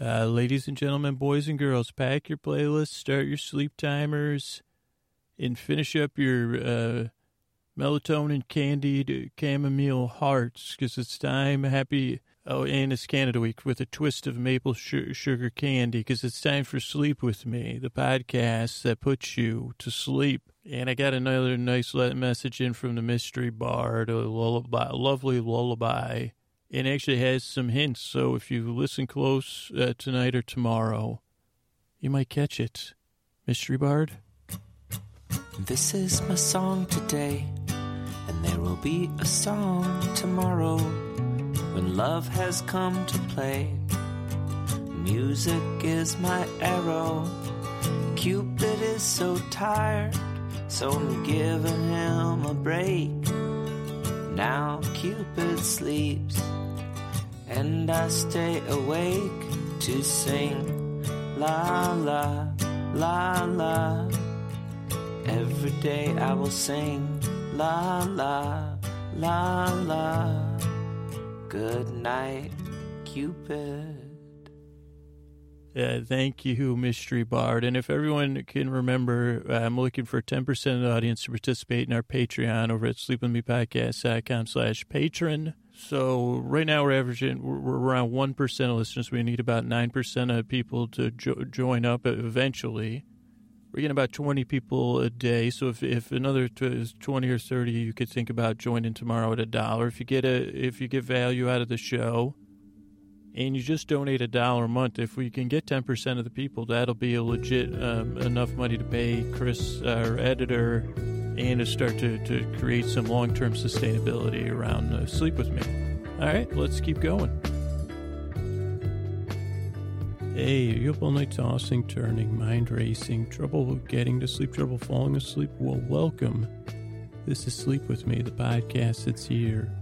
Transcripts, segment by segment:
Uh, ladies and gentlemen, boys and girls, pack your playlists, start your sleep timers, and finish up your uh, melatonin candied chamomile hearts because it's time. Happy, oh, and it's Canada Week with a twist of maple su- sugar candy because it's time for Sleep With Me, the podcast that puts you to sleep. And I got another nice message in from the mystery bard, a lullaby, a lovely lullaby it actually has some hints. So if you listen close uh, tonight or tomorrow, you might catch it. Mystery Bard? This is my song today, and there will be a song tomorrow when love has come to play. Music is my arrow. Cupid is so tired, so I'm giving him a break. Now Cupid sleeps and I stay awake to sing la la la la. Every day I will sing la la la la. Good night, Cupid. Uh, thank you, Mystery Bard. And if everyone can remember, uh, I'm looking for 10% of the audience to participate in our Patreon over at sleepwithmepodcast.com slash patron. So right now we're averaging, we're, around 1% of listeners. We need about 9% of people to jo- join up eventually. We're getting about 20 people a day. So if, if another 20 or 30, you could think about joining tomorrow at a dollar. If you get a, if you get value out of the show, and you just donate a dollar a month, if we can get 10% of the people, that'll be a legit um, enough money to pay Chris, our editor, and to start to, to create some long term sustainability around uh, Sleep With Me. All right, let's keep going. Hey, you up all night tossing, turning, mind racing, trouble getting to sleep, trouble falling asleep? Well, welcome. This is Sleep With Me, the podcast that's here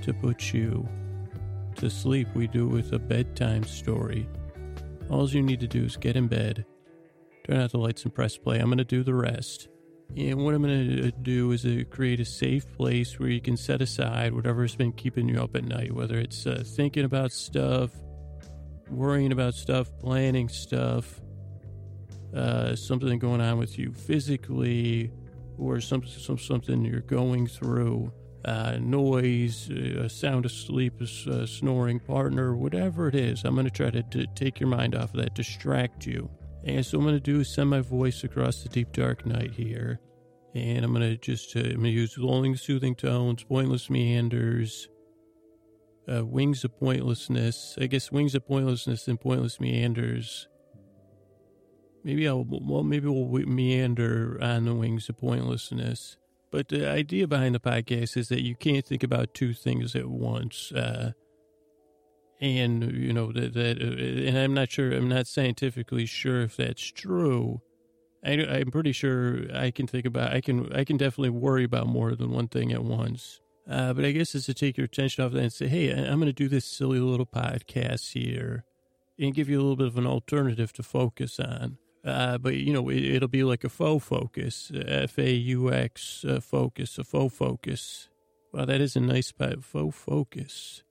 to put you to sleep, we do it with a bedtime story. All you need to do is get in bed, turn out the lights, and press play. I'm going to do the rest. And what I'm going to do is uh, create a safe place where you can set aside whatever's been keeping you up at night, whether it's uh, thinking about stuff, worrying about stuff, planning stuff, uh, something going on with you physically, or some, some, something you're going through uh, noise, uh, sound asleep, a snoring partner, whatever it is. I'm going to try to, to take your mind off of that, distract you. And so I'm going to do send my voice across the deep dark night here. And I'm going to just, uh, I'm going to use lulling, soothing tones, pointless meanders, uh, wings of pointlessness. I guess wings of pointlessness and pointless meanders. Maybe I'll, well, maybe we'll meander on the wings of pointlessness. But the idea behind the podcast is that you can't think about two things at once. Uh, and, you know, that, that, uh, and I'm not sure, I'm not scientifically sure if that's true. I, I'm pretty sure I can think about, I can, I can definitely worry about more than one thing at once. Uh, but I guess it's to take your attention off that and say, hey, I'm going to do this silly little podcast here and give you a little bit of an alternative to focus on. Uh, but you know, it, will be like a faux focus, F A U X uh, focus, a faux focus. Wow, that is a nice faux focus.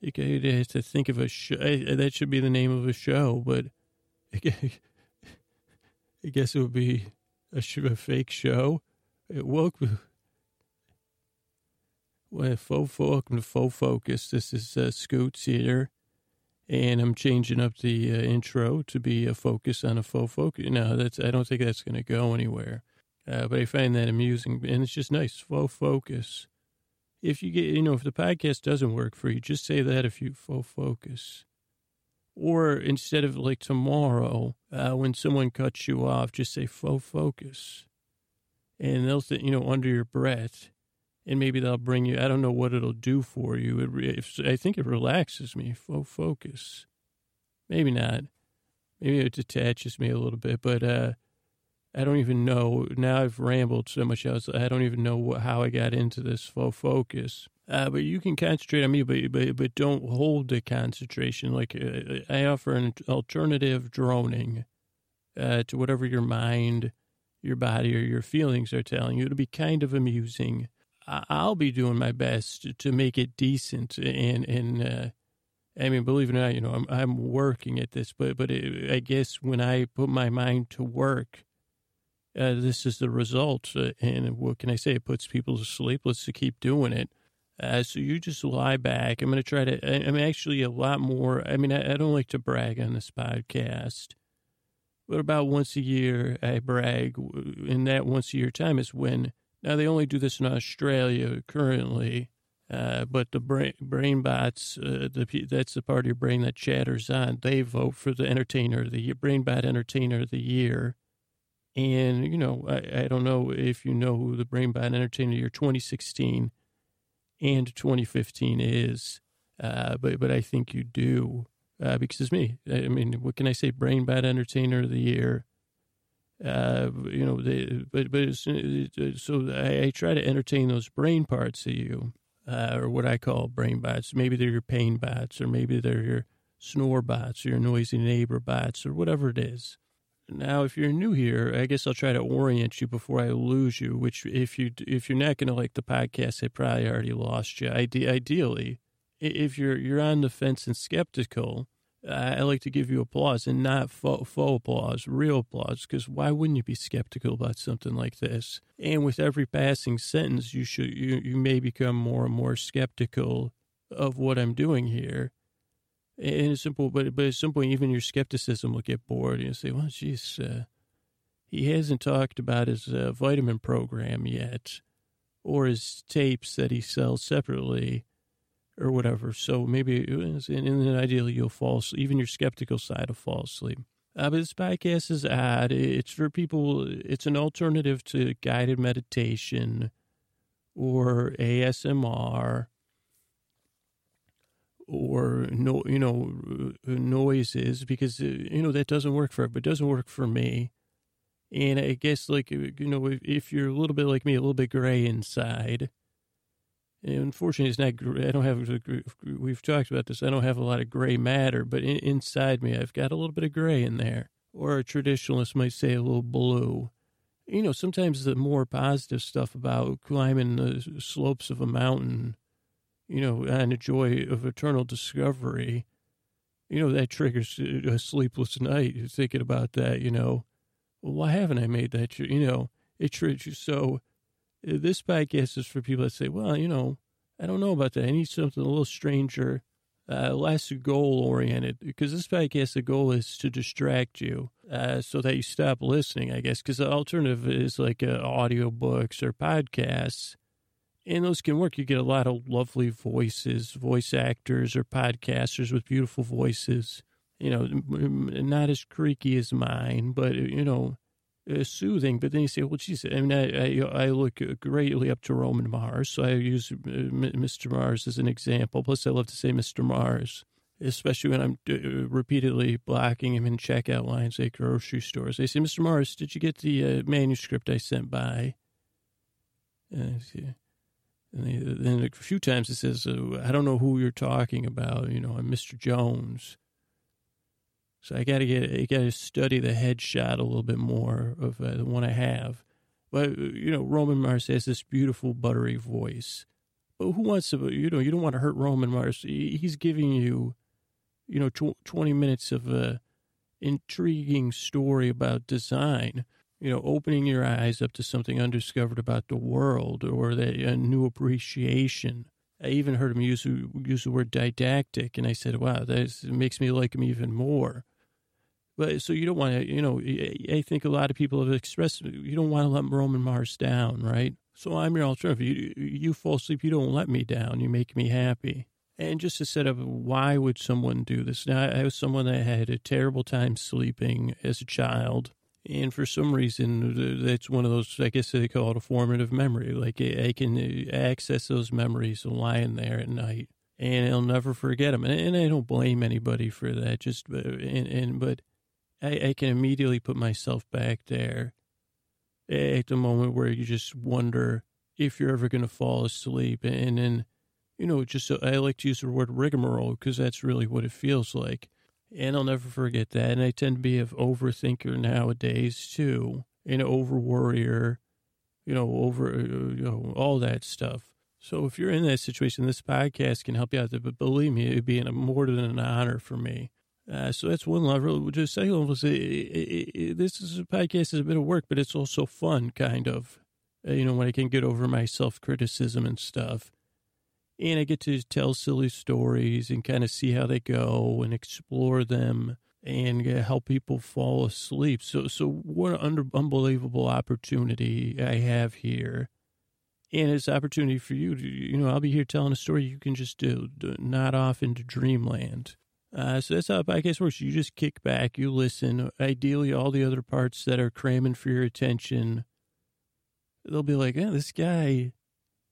You have to think of a show. That should be the name of a show, but I guess it would be a, a fake show. It woke. Well, faux, welcome to faux focus. This is uh, Scoots here and I'm changing up the uh, intro to be a focus on a faux focus. No, that's I don't think that's going to go anywhere. Uh, but I find that amusing, and it's just nice faux focus. If you get, you know, if the podcast doesn't work for you, just say that if you faux focus. Or instead of like tomorrow, uh, when someone cuts you off, just say faux focus. And they'll, th- you know, under your breath, and maybe they'll bring you. I don't know what it'll do for you. It, I think it relaxes me. Focus. Maybe not. Maybe it detaches me a little bit, but uh, I don't even know. Now I've rambled so much. I, was, I don't even know what, how I got into this focus. Uh, but you can concentrate on me, but but, but don't hold the concentration. Like uh, I offer an alternative droning uh, to whatever your mind, your body, or your feelings are telling you. It'll be kind of amusing I'll be doing my best to make it decent and and uh, I mean, believe it or not, you know, I'm I'm working at this, but but it, I guess when I put my mind to work, uh, this is the result. Uh, and what can I say? It puts people to sleep. Let's keep doing it. Uh, so you just lie back. I'm going to try to. I, I'm actually a lot more. I mean, I, I don't like to brag on this podcast, but about once a year I brag. In that once a year time is when. Now they only do this in Australia currently uh, but the brain, brain bots, uh, the, that's the part of your brain that chatters on. They vote for the entertainer, the brain bot entertainer of the year. And, you know, I, I don't know if you know who the brain bot entertainer year 2016 and 2015 is, uh, but, but I think you do uh, because it's me. I mean, what can I say? Brain bot entertainer of the year. Uh, you know, they, but, but so I, I try to entertain those brain parts of you uh, or what I call brain bots. Maybe they're your pain bots, or maybe they're your snore bots, or your noisy neighbor bots, or whatever it is. Now, if you're new here, I guess I'll try to orient you before I lose you. Which, if you if you're not going to like the podcast, I probably already lost you. Ide- ideally, if you're you're on the fence and skeptical, I like to give you applause and not faux, faux applause, real applause, because why wouldn't you be skeptical about something like this? And with every passing sentence, you should you, you may become more and more skeptical of what I'm doing here. And it's simple, but but at some point, even your skepticism will get bored, and say, "Well, geez, uh, he hasn't talked about his uh, vitamin program yet, or his tapes that he sells separately." Or whatever. So maybe, then ideally you'll fall asleep. Even your skeptical side will fall asleep. Uh, but this podcast is odd. It's for people, it's an alternative to guided meditation or ASMR or no, you know, noises because, uh, you know, that doesn't work for, it, but doesn't work for me. And I guess like, you know, if, if you're a little bit like me, a little bit gray inside, unfortunately, it's not. I don't have. We've talked about this. I don't have a lot of gray matter, but in, inside me, I've got a little bit of gray in there, or a traditionalist might say a little blue. You know, sometimes the more positive stuff about climbing the slopes of a mountain, you know, and the joy of eternal discovery, you know, that triggers a sleepless night. Thinking about that, you know. Well, why haven't I made that? You know, it triggers you so this podcast is for people that say, well, you know, I don't know about that. I need something a little stranger, uh, less goal oriented, because this podcast, the goal is to distract you uh, so that you stop listening, I guess, because the alternative is like uh, audio books or podcasts. And those can work. You get a lot of lovely voices, voice actors or podcasters with beautiful voices. You know, not as creaky as mine, but, you know, uh, soothing. But then you say, well, geez, I mean, I, I, I, look greatly up to Roman Mars, so I use uh, Mr. Mars as an example. Plus, I love to say Mr. Mars, especially when I'm uh, repeatedly blocking him in checkout lines at grocery stores. I say, Mr. Mars, did you get the uh, manuscript I sent by? And, then a few times it says, uh, I don't know who you're talking about. You know, I'm Mr. Jones. So I got to get, I got to study the headshot a little bit more of uh, the one I have. But, you know, Roman Mars has this beautiful, buttery voice. But who wants to, you know, you don't want to hurt Roman Mars. He's giving you, you know, tw- 20 minutes of a intriguing story about design, you know, opening your eyes up to something undiscovered about the world or a new appreciation. I even heard him use, use the word didactic, and I said, wow, that makes me like him even more. So you don't want to, you know, I think a lot of people have expressed you don't want to let Roman Mars down, right? So I'm your alternative. You, you fall asleep, you don't let me down. You make me happy. And just to set up, why would someone do this? Now, I was someone that had a terrible time sleeping as a child. And for some reason, that's one of those, I guess they call it a formative memory. Like I can access those memories lying there at night and I'll never forget them. And, I don't blame anybody for that. Just, uh, and, and but I, I can immediately put myself back there at the moment where you just wonder if you're ever going to fall asleep. And then, you know, just so I like to use the word rigmarole because that's really what it feels like. And I'll never forget that. And I tend to be an overthinker nowadays too, an over worrier, you know, over, uh, you know, all that stuff. So if you're in that situation, this podcast can help you out there. But believe me, it'd be more than an honor for me. Uh, so that's one level. Just second level is this is a podcast is a bit of work, but it's also fun, kind of. Uh, you know, when I can get over my self criticism and stuff, and I get to tell silly stories and kind of see how they go and explore them and uh, help people fall asleep. So, so what an under, unbelievable opportunity I have here and it's an opportunity for you to, you know, I'll be here telling a story you can just do, do nod off into dreamland. Uh, so that's how a podcast works. You just kick back, you listen. Ideally, all the other parts that are cramming for your attention, they'll be like, "Yeah, this guy,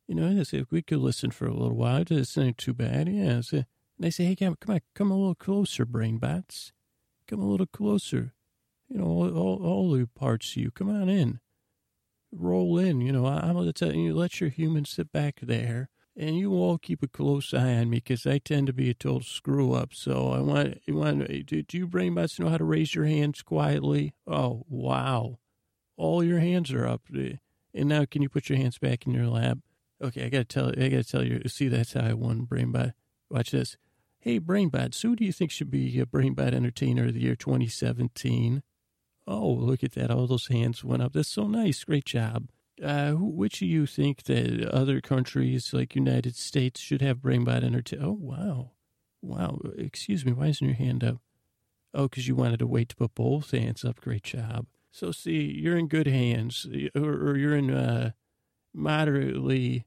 you know, if we could listen for a little while, this ain't too bad." Yeah. So, and they say, "Hey, come, come on, come a little closer, brain bots. Come a little closer. You know, all, all, all the parts of you. Come on in." roll in. You know, I'm to tell you, let your humans sit back there and you all keep a close eye on me because I tend to be a total screw up. So I want, you want, eh, do, do you brain bots know how to raise your hands quietly? Oh, wow. All your hands are up. Eh. And now can you put your hands back in your lap? Okay, I gotta tell, I gotta tell you, see, that's how I won brain bot. Watch this. Hey, brain bots, who do you think should be a brain bot entertainer of the year 2017? Oh, look at that. All those hands went up. That's so nice. Great job. Uh, which of you think that other countries like United States should have BrainBot entertainment? Oh, wow. Wow. Excuse me. Why isn't your hand up? Oh, because you wanted to wait to put both hands up. Great job. So, see, you're in good hands, or, or you're in uh, moderately,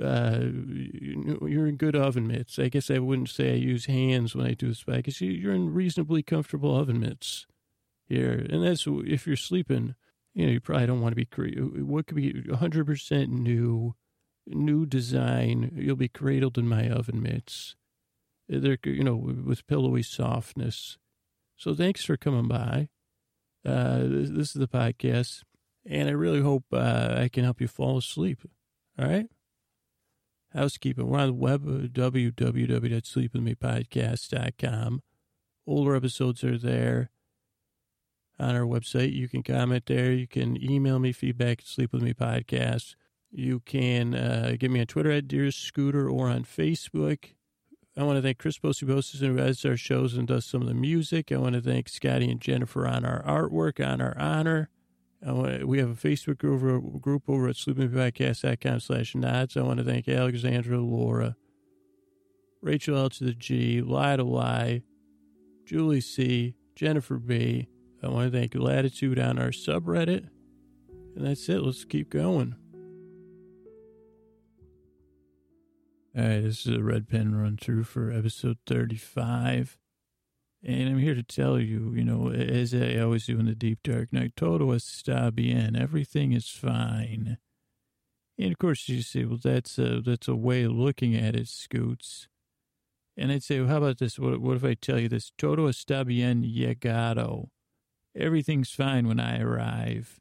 uh, you're in good oven mitts. I guess I wouldn't say I use hands when I do this, but I guess you're in reasonably comfortable oven mitts here. And that's if you're sleeping, you know, you probably don't want to be creative. What could be 100% new, new design? You'll be cradled in my oven mitts. They're, you know, with pillowy softness. So thanks for coming by. Uh, this, this is the podcast, and I really hope uh, I can help you fall asleep. All right? Housekeeping. We're on the web, uh, www.sleepwithmepodcast.com. Older episodes are there on our website. You can comment there. You can email me feedback at Sleep With Me Podcast. You can uh, get me on Twitter at Dear Scooter or on Facebook. I want to thank Chris Bosibosas who edits our shows and does some of the music. I want to thank Scotty and Jennifer on our artwork, on our honor. To, we have a Facebook group, group over at sleepingpodcast.com slash nods. I want to thank Alexandra, Laura, Rachel L to the G, Lie to Lie, Julie C, Jennifer B, I want to thank Latitude on our subreddit. And that's it. Let's keep going. All right, this is a red pen run through for episode 35. And I'm here to tell you, you know, as I always do in the deep dark night, todo está bien. Everything is fine. And of course, you say, well, that's a, that's a way of looking at it, Scoots. And I'd say, well, how about this? What, what if I tell you this? Todo está bien llegado everything's fine when I arrive.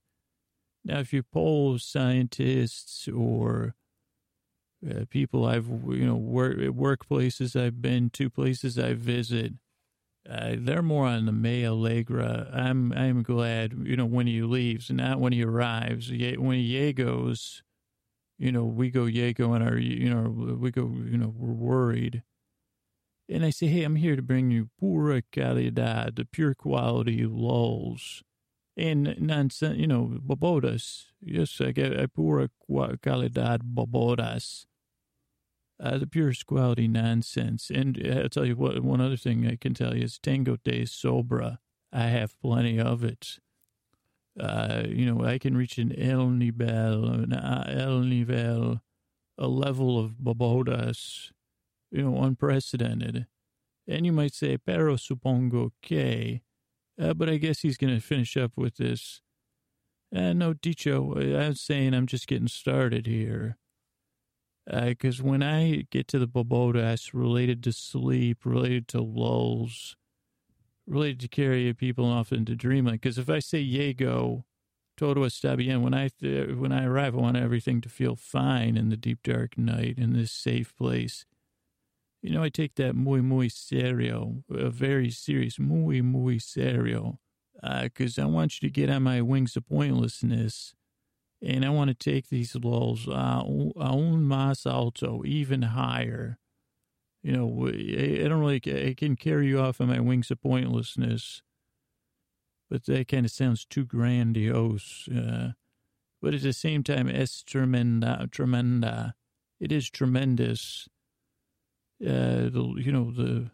Now, if you poll scientists or uh, people I've, you know, work, workplaces I've been to, places I visit, uh, they're more on the me alegra. I'm, I'm glad, you know, when he leaves, not when he arrives. When he goes, you know, we go Yago and our, you know, we go, you know, we're worried. And I say, hey, I'm here to bring you pura calidad, the pure quality lulls. And nonsense, you know, babodas. Yes, I get a pura calidad babodas. Uh, the purest quality nonsense. And I'll tell you what, one other thing I can tell you is Tango de Sobra. I have plenty of it. Uh, you know, I can reach an El Nivel, an El Nivel, a level of babodas you know, unprecedented. And you might say, pero supongo que, uh, but I guess he's going to finish up with this. Uh, no, dicho, I'm saying I'm just getting started here. Because uh, when I get to the babodas related to sleep, related to lulls, related to carry people off into dreamland, because if I say Yego, todo está bien, when I, th- when I arrive, I want everything to feel fine in the deep dark night in this safe place. You know, I take that muy, muy serio, a very serious, muy, muy serio, because uh, I want you to get on my wings of pointlessness And I want to take these lulls uh, aún más alto, even higher. You know, I don't really, I can carry you off on my wings of pointlessness, but that kind of sounds too grandiose. Uh, but at the same time, es tremenda, tremenda. It is tremendous. Uh, the, you know, the,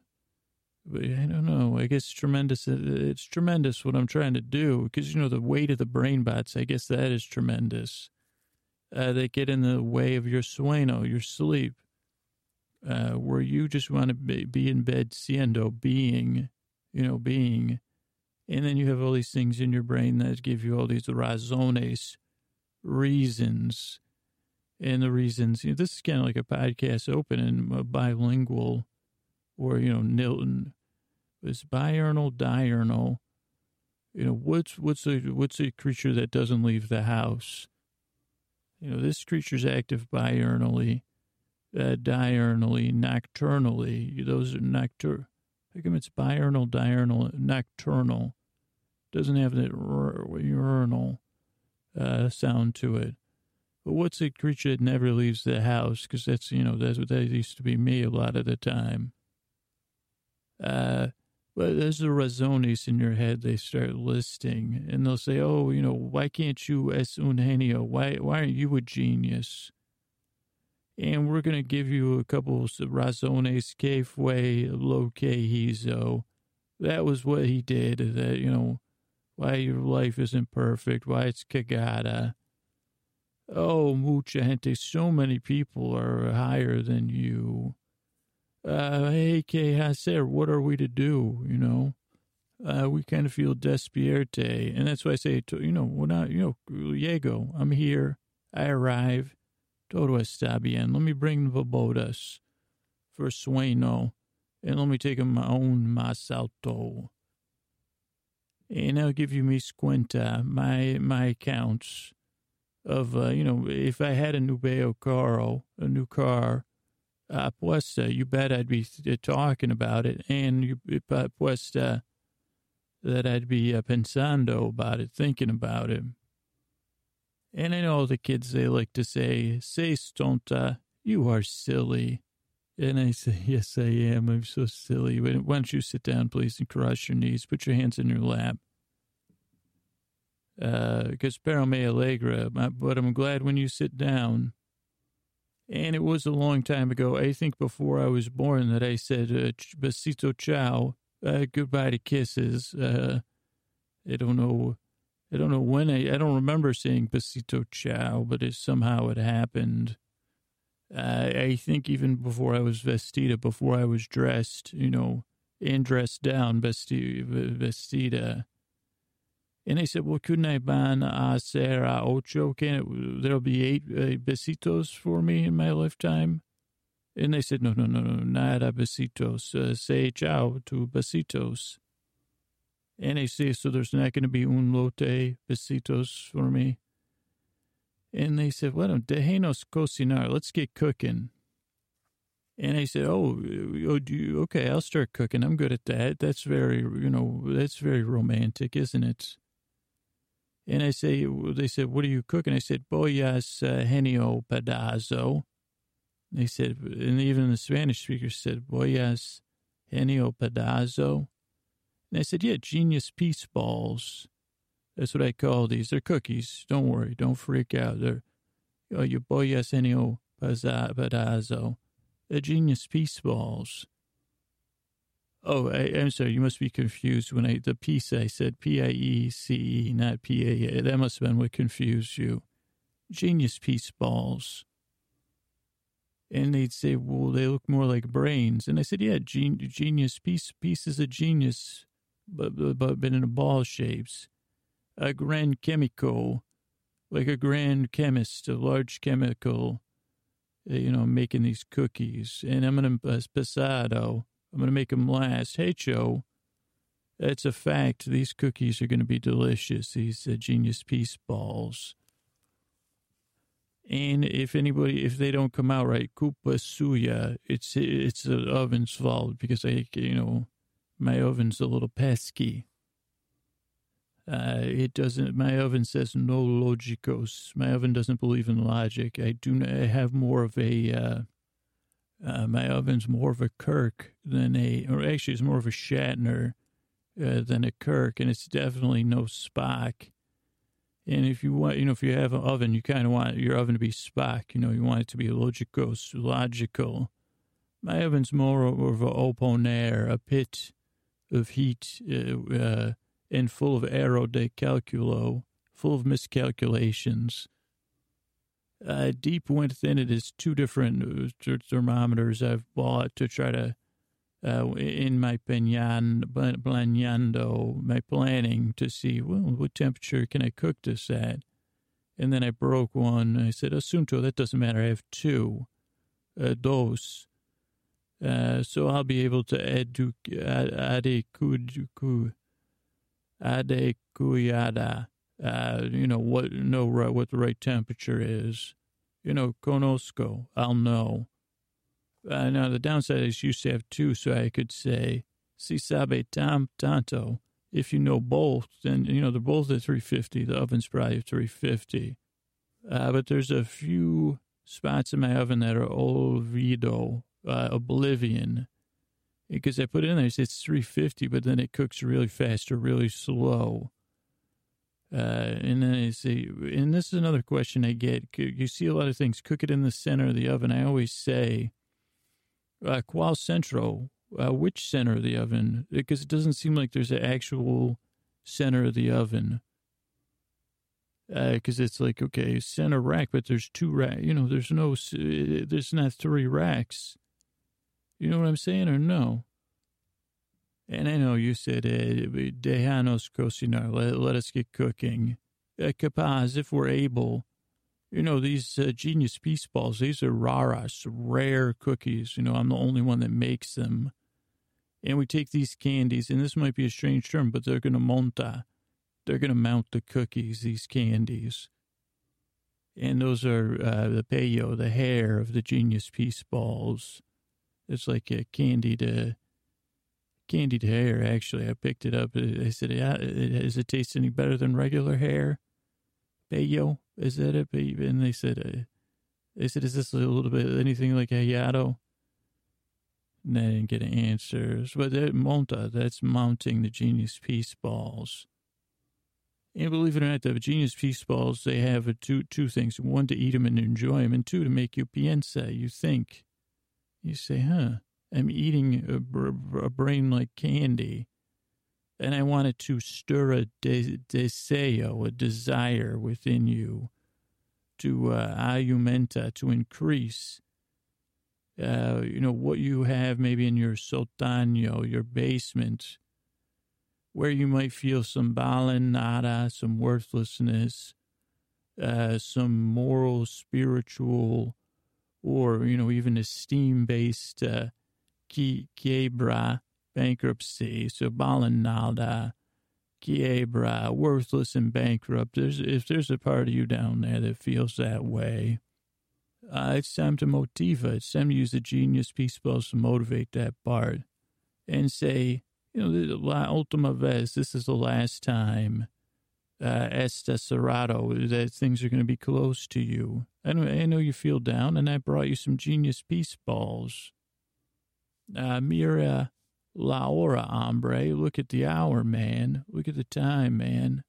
I don't know. I guess tremendous. It's tremendous what I'm trying to do because, you know, the weight of the brain bots, I guess that is tremendous. Uh, they get in the way of your sueño, your sleep, uh, where you just want to be, be in bed, siendo, being, you know, being. And then you have all these things in your brain that give you all these razones, reasons. And the reasons, you know, this is kind of like a podcast open and bilingual, or, you know, Nilton is biurnal, diurnal. You know, what's, what's a, what's a creature that doesn't leave the house? You know, this creature's active biurnally, uh, diurnally, nocturnally. Those are nocturnal. How come it's biurnal, diurnal, nocturnal? Doesn't have that urinal uh, sound to it. But what's a creature that never leaves the house? Because that's, you know, that's what that used to be me a lot of the time. Uh, but there's the razones in your head they start listing, and they'll say, "Oh, you know, why can't you es un genio? Why why aren't you a genius?" And we're gonna give you a couple of razones que fue lo que hizo. That was what he did. That you know, why your life isn't perfect, why it's cagada. Oh, mucha gente, so many people are higher than you. Uh, hey, que hacer? What are we to do? You know, uh, we kind of feel despierte. And that's why I say, to, you know, we're not, you know, llego, I'm here. I arrive. Todo está bien. Let me bring the bodas for sueño. And let me take my own más alto and I'll give you mi cuenta, my my accounts of uh, you know if I had a new Bayo Caro, a new car, uh, pues uh, you bet I'd be talking about it, and you uh, pues uh, that I'd be uh, pensando about it, thinking about it. And I know the kids they like to say, "Say stonta, you are silly." And I say, Yes, I am. I'm so silly. Why don't you sit down, please, and cross your knees? Put your hands in your lap. Because uh, me alegra, but I'm glad when you sit down. And it was a long time ago, I think before I was born, that I said, uh, besito ciao, uh, goodbye to kisses. Uh, I don't know. I don't know when I, I don't remember saying besito ciao, but it somehow it happened. Uh, I think even before I was vestida, before I was dressed, you know, and dressed down, vesti, vestida. And they said, well, couldn't I ban a ser a ocho? Can it, there'll be eight uh, besitos for me in my lifetime? And they said, no, no, no, no, nada besitos. Uh, say ciao to besitos. And they say, so there's not going to be un lote besitos for me. And they said, well, dejenos cocinar. Let's get cooking. And I said, oh, oh do you, okay, I'll start cooking. I'm good at that. That's very, you know, that's very romantic, isn't it? And I say, they said, what are you cooking? I said, boyas uh, genio pedazo. They said, and even the Spanish speaker said, boyas genio pedazo. And I said, yeah, genius peace balls. That's what I call these. They're cookies. Don't worry. Don't freak out. They're oh, your Boyas Arsenio Pedazo. They're genius peace balls. Oh, I, am sorry. You must be confused when I, the piece I said P I E C E, not P A. That must have been what confused you. Genius piece balls. And they'd say, well, they look more like brains. And I said, yeah, gen- genius piece, pieces of genius, but, but, but in a ball shapes a grand chemical, like a grand chemist, a large chemical, you know, making these cookies. And I'm going to, uh, I'm going to make them last. Hey, Joe, it's a fact. These cookies are going to be delicious, these uh, genius peace balls. And if anybody, if they don't come out right, Kupa Suya, it's, it's the oven's fault because I, you know, my oven's a little pesky. Uh, it doesn't, my oven says no logicos. My oven doesn't believe in logic. I do I have more of a, uh, uh, my oven's more of a Kirk than a, or actually it's more of a Shatner uh, than a Kirk, and it's definitely no Spock. And if you want, you know, if you have an oven, you kind of want your oven to be Spock. You know, you want it to be logical, logical. My oven's more of a open air, a pit of heat, uh, uh, and full of error de calculo, full of miscalculations. Uh, deep within it is two different uh, thermometers I've bought to try to, uh, in my penyan, planeando, my planning to see, well, what temperature can I cook this at? And then I broke one. I said, Asunto, that doesn't matter. I have two. Uh, dos. Uh, so I'll be able to edu- adequate adequada, uh, you know, what, know what the right temperature is. You know, conosco, I'll know. Uh, now, the downside is you used to have two, so I could say, si sabe tam tanto. If you know both, then, you know, they're both at 350. The oven's probably at 350. Uh, but there's a few spots in my oven that are olvido, uh, oblivion because I put it in there, it's 350, but then it cooks really fast or really slow. Uh, and then I say, and this is another question I get. You see a lot of things, cook it in the center of the oven. I always say, uh, qual centro, uh, which center of the oven? Because it doesn't seem like there's an actual center of the oven. Because uh, it's like, okay, center rack, but there's two rack. You know, there's no, there's not three racks. You know what I'm saying or no? And I know you said, uh, dejanos cocinar, let, let us get cooking. Uh, capaz, if we're able. You know, these uh, genius peace balls, these are raras, rare cookies. You know, I'm the only one that makes them. And we take these candies, and this might be a strange term, but they're going to monta. They're going to mount the cookies, these candies. And those are uh, the payo, the hair of the genius peace balls. It's like a candied, candied hair. Actually, I picked it up. I said, yeah, "Does it taste any better than regular hair?" Bayo, is that it? And they said, uh, "They said, is this a little bit anything like a yato?" And I didn't get answers. But that monta, that's mounting the genius peace balls. And believe it or not, the genius peace balls, they have two two things. One, to eat them and enjoy them, and two, to make you piensa, you think. You say, huh, I'm eating a, a brain like candy. And I wanted to stir a de- deseo, a desire within you to uh, aumenta, to increase, uh, you know, what you have maybe in your sotano, your basement, where you might feel some balanada, some worthlessness, uh, some moral, spiritual or, you know, even esteem-based uh, quiebra, bankruptcy, so balanada, quiebra, worthless and bankrupt. There's, if there's a part of you down there that feels that way, uh, it's time to motiva. It's time to use the genius peace balls to motivate that part and say, you know, la ultima vez, this is the last time uh, esta cerrado, that things are going to be close to you. I I know you feel down, and I brought you some genius peace balls. Uh, mira la hora, hombre. Look at the hour, man. Look at the time, man.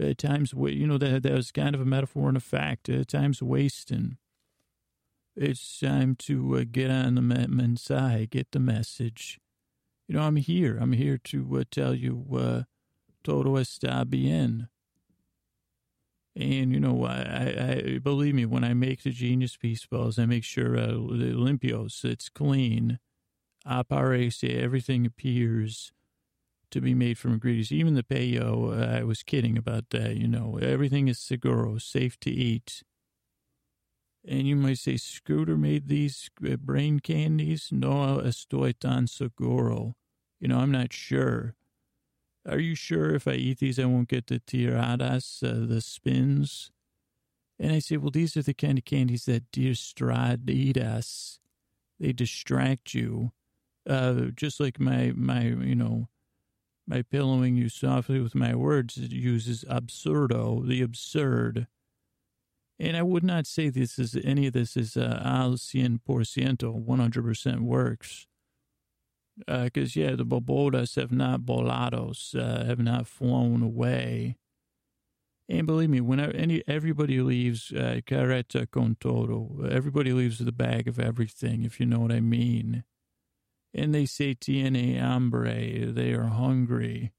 Uh, time's, you know, that, that was kind of a metaphor and a fact. Uh, time's wasting. It's time to uh, get on the mensaje, get the message. You know, I'm here. I'm here to uh, tell you uh, todo está bien. And, you know, I, I believe me, when I make the Genius Peace Balls, I make sure uh, the Olympios, it's clean. Aparece, everything appears to be made from ingredients. Even the payo, I was kidding about that, you know. Everything is seguro, safe to eat. And you might say, Scooter made these uh, brain candies? No estoy tan seguro. You know, I'm not sure. Are you sure if I eat these, I won't get the tiradas, uh, the spins? And I say, well, these are the kind of candies that distract us. They distract you. Uh, just like my, my, you know, my pillowing you softly with my words, it uses absurdo, the absurd. And I would not say this is any of this is uh, al cien por ciento, 100% works. Because, uh, yeah, the bobodas have not volados, uh, have not flown away. And believe me, when any everybody leaves uh, carreta con todo, everybody leaves the bag of everything, if you know what I mean. And they say tiene hambre, they are hungry.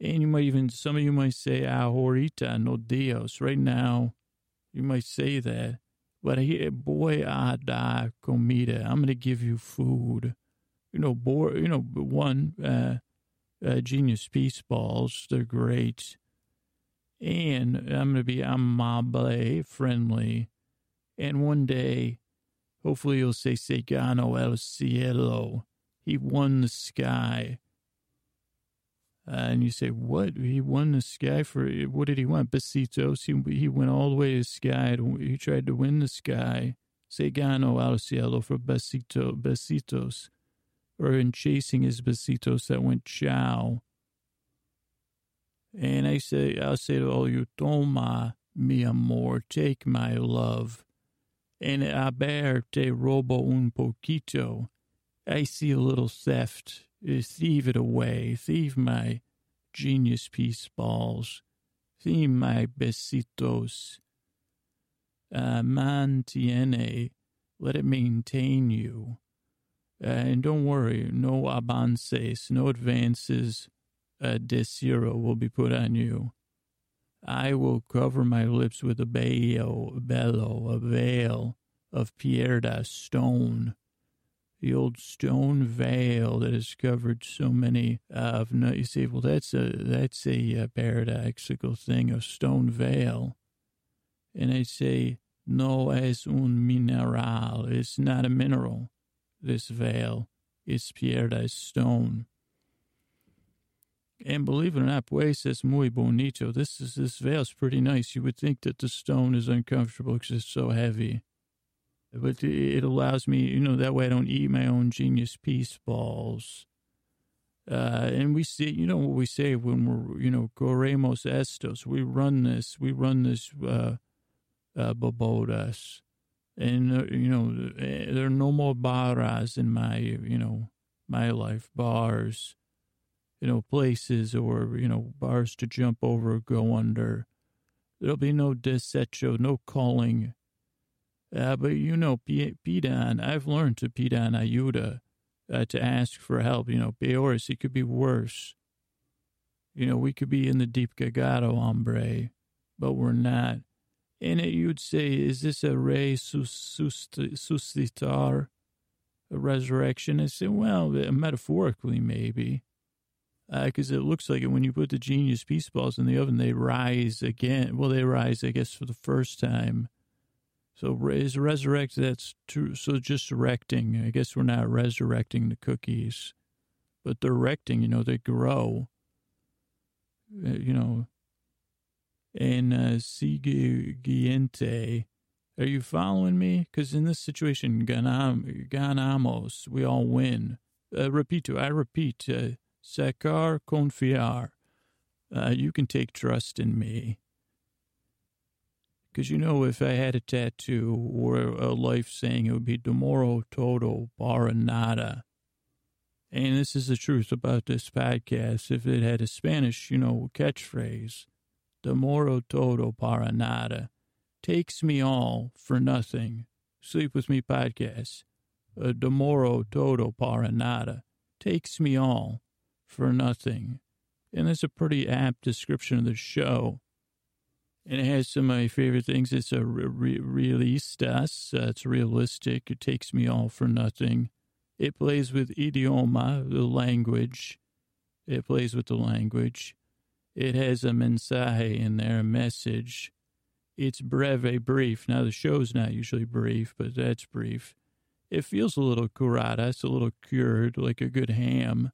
And you might even, some of you might say ahorita no dios. Right now, you might say that. But here, boy, I da comida. I'm going to give you food. You know, boy, you know, one, uh, uh, genius peace balls. They're great and I'm going to be amable, friendly. And one day, hopefully, you'll say, Se gano el cielo. He won the sky. Uh, and you say, what? He won the sky for, what did he want? Besitos. He, he went all the way to the sky. To, he tried to win the sky. Se gano el cielo for besito, besitos. Or in chasing his besitos that went chow. And I say, I'll say to all you, toma mi amor, take my love. And a te robo un poquito. I see a little theft. Thieve it away. Thieve my genius piece balls. Thieve my besitos. Uh, mantiene. Let it maintain you. Uh, and don't worry, no avances, no advances a desiro will be put on you. I will cover my lips with a bello, bello, a veil of pierda stone, the old stone veil that has covered so many of. No, you say, well, that's a that's a, uh, paradoxical thing, a stone veil, and I say, no es un mineral. It's not a mineral. This veil is pierda stone. And believe it or not, pues es muy bonito. This is this veil's pretty nice. You would think that the stone is uncomfortable because it's so heavy. But it allows me, you know, that way I don't eat my own genius piece balls. Uh, and we see, you know what we say when we're, you know, corremos estos. We run this, we run this, uh, uh, bobodas. And, uh, you know, eh, there are no more barras in my, you know, my life, bars you know, places or, you know, bars to jump over or go under. There'll be no desecho, no calling. Uh, but you know, Pidan, I've learned to Pidan ayuda, uh, to ask for help. You know, peores, it could be worse. You know, we could be in the deep cagado, hombre, but we're not. And it, you'd say, is this a re a resurrection? I say, well, metaphorically, maybe because uh, it looks like it when you put the genius peace balls in the oven, they rise again. Well, they rise, I guess, for the first time. So is resurrect? That's true. So just erecting. I guess we're not resurrecting the cookies, but they're erecting. You know, they grow. Uh, you know, and uh, siguiente. Are you following me? Because in this situation, ganam, ganamos, we all win. Uh, repito, I repeat. Uh, Sacar confiar. Uh, you can take trust in me. Because you know, if I had a tattoo or a life saying, it would be Demoro Todo Para Nada. And this is the truth about this podcast. If it had a Spanish, you know, catchphrase, Demoro Todo Para Nada, takes me all for nothing. Sleep with me podcast. Uh, Demoro Todo Para Nada, takes me all for nothing. And that's a pretty apt description of the show. And it has some of my favorite things. It's a re- realistas. Uh, it's realistic. It takes me all for nothing. It plays with idioma, the language. It plays with the language. It has a mensaje in there, a message. It's breve, brief. Now, the show's not usually brief, but that's brief. It feels a little curada. It's a little cured, like a good ham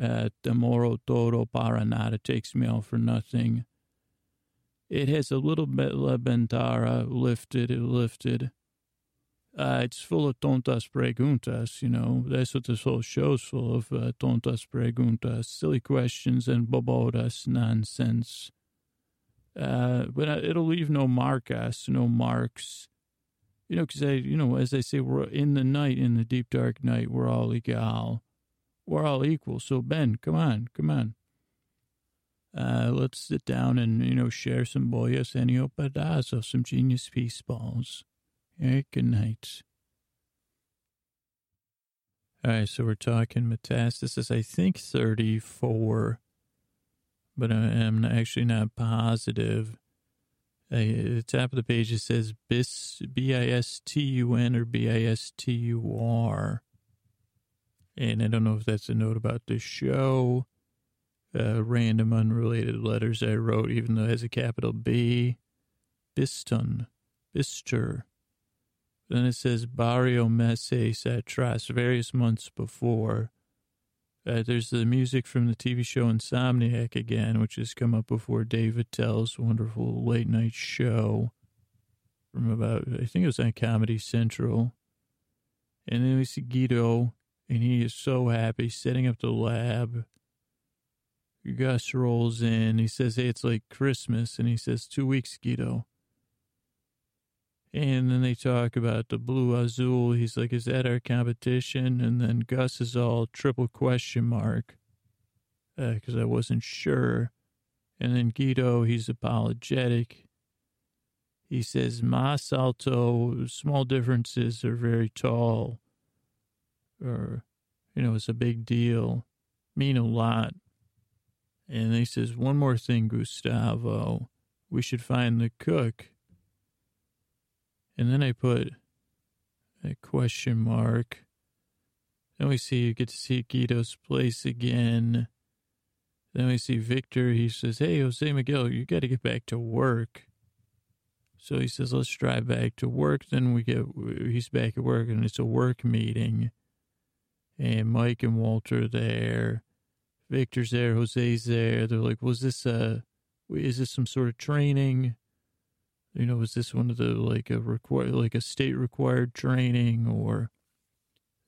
uh, Demoro Todo Para Nada takes me all for nothing. It has a little bit La Bentara lifted, it lifted. Uh, it's full of tontas preguntas, you know. That's what this whole show's full of, uh, tontas preguntas, silly questions and bobodas nonsense. Uh, but uh, it'll leave no marcas, no marks. You know, because I, you know, as I say, we're in the night, in the deep dark night, we're all equal. We're all equal. So Ben, come on, come on. Uh, let's sit down and, you know, share some boyas enio pedazo, some genius peace balls. Yeah, good night. All right, so we're talking metastasis, I think 34, but I am actually not positive. At the top of the page, it says BIS, B-I-S-T-U-N or B-I-S-T-U-R. And I don't know if that's a note about the show uh, random unrelated letters I wrote, even though it has a capital B. Biston, Bister. Then it says Barrio Meses Atras, various months before. Uh, there's the music from the TV show Insomniac again, which has come up before Dave Attell's wonderful late night show from about, I think it was on Comedy Central. And then we see Guido, and he is so happy setting up the lab Gus rolls in. He says, Hey, it's like Christmas. And he says, Two weeks, Guido. And then they talk about the blue azul. He's like, Is that our competition? And then Gus is all triple question mark because uh, I wasn't sure. And then Guido, he's apologetic. He says, Mas alto, small differences are very tall. Or, you know, it's a big deal, mean a lot. And he says, One more thing, Gustavo. We should find the cook. And then I put a question mark. Then we see you get to see Guido's place again. Then we see Victor. He says, Hey, Jose Miguel, you got to get back to work. So he says, Let's drive back to work. Then we get, he's back at work and it's a work meeting. And Mike and Walter there. Victor's there, Jose's there. They're like, was this a, is this some sort of training? You know, was this one of the like a require like a state required training or?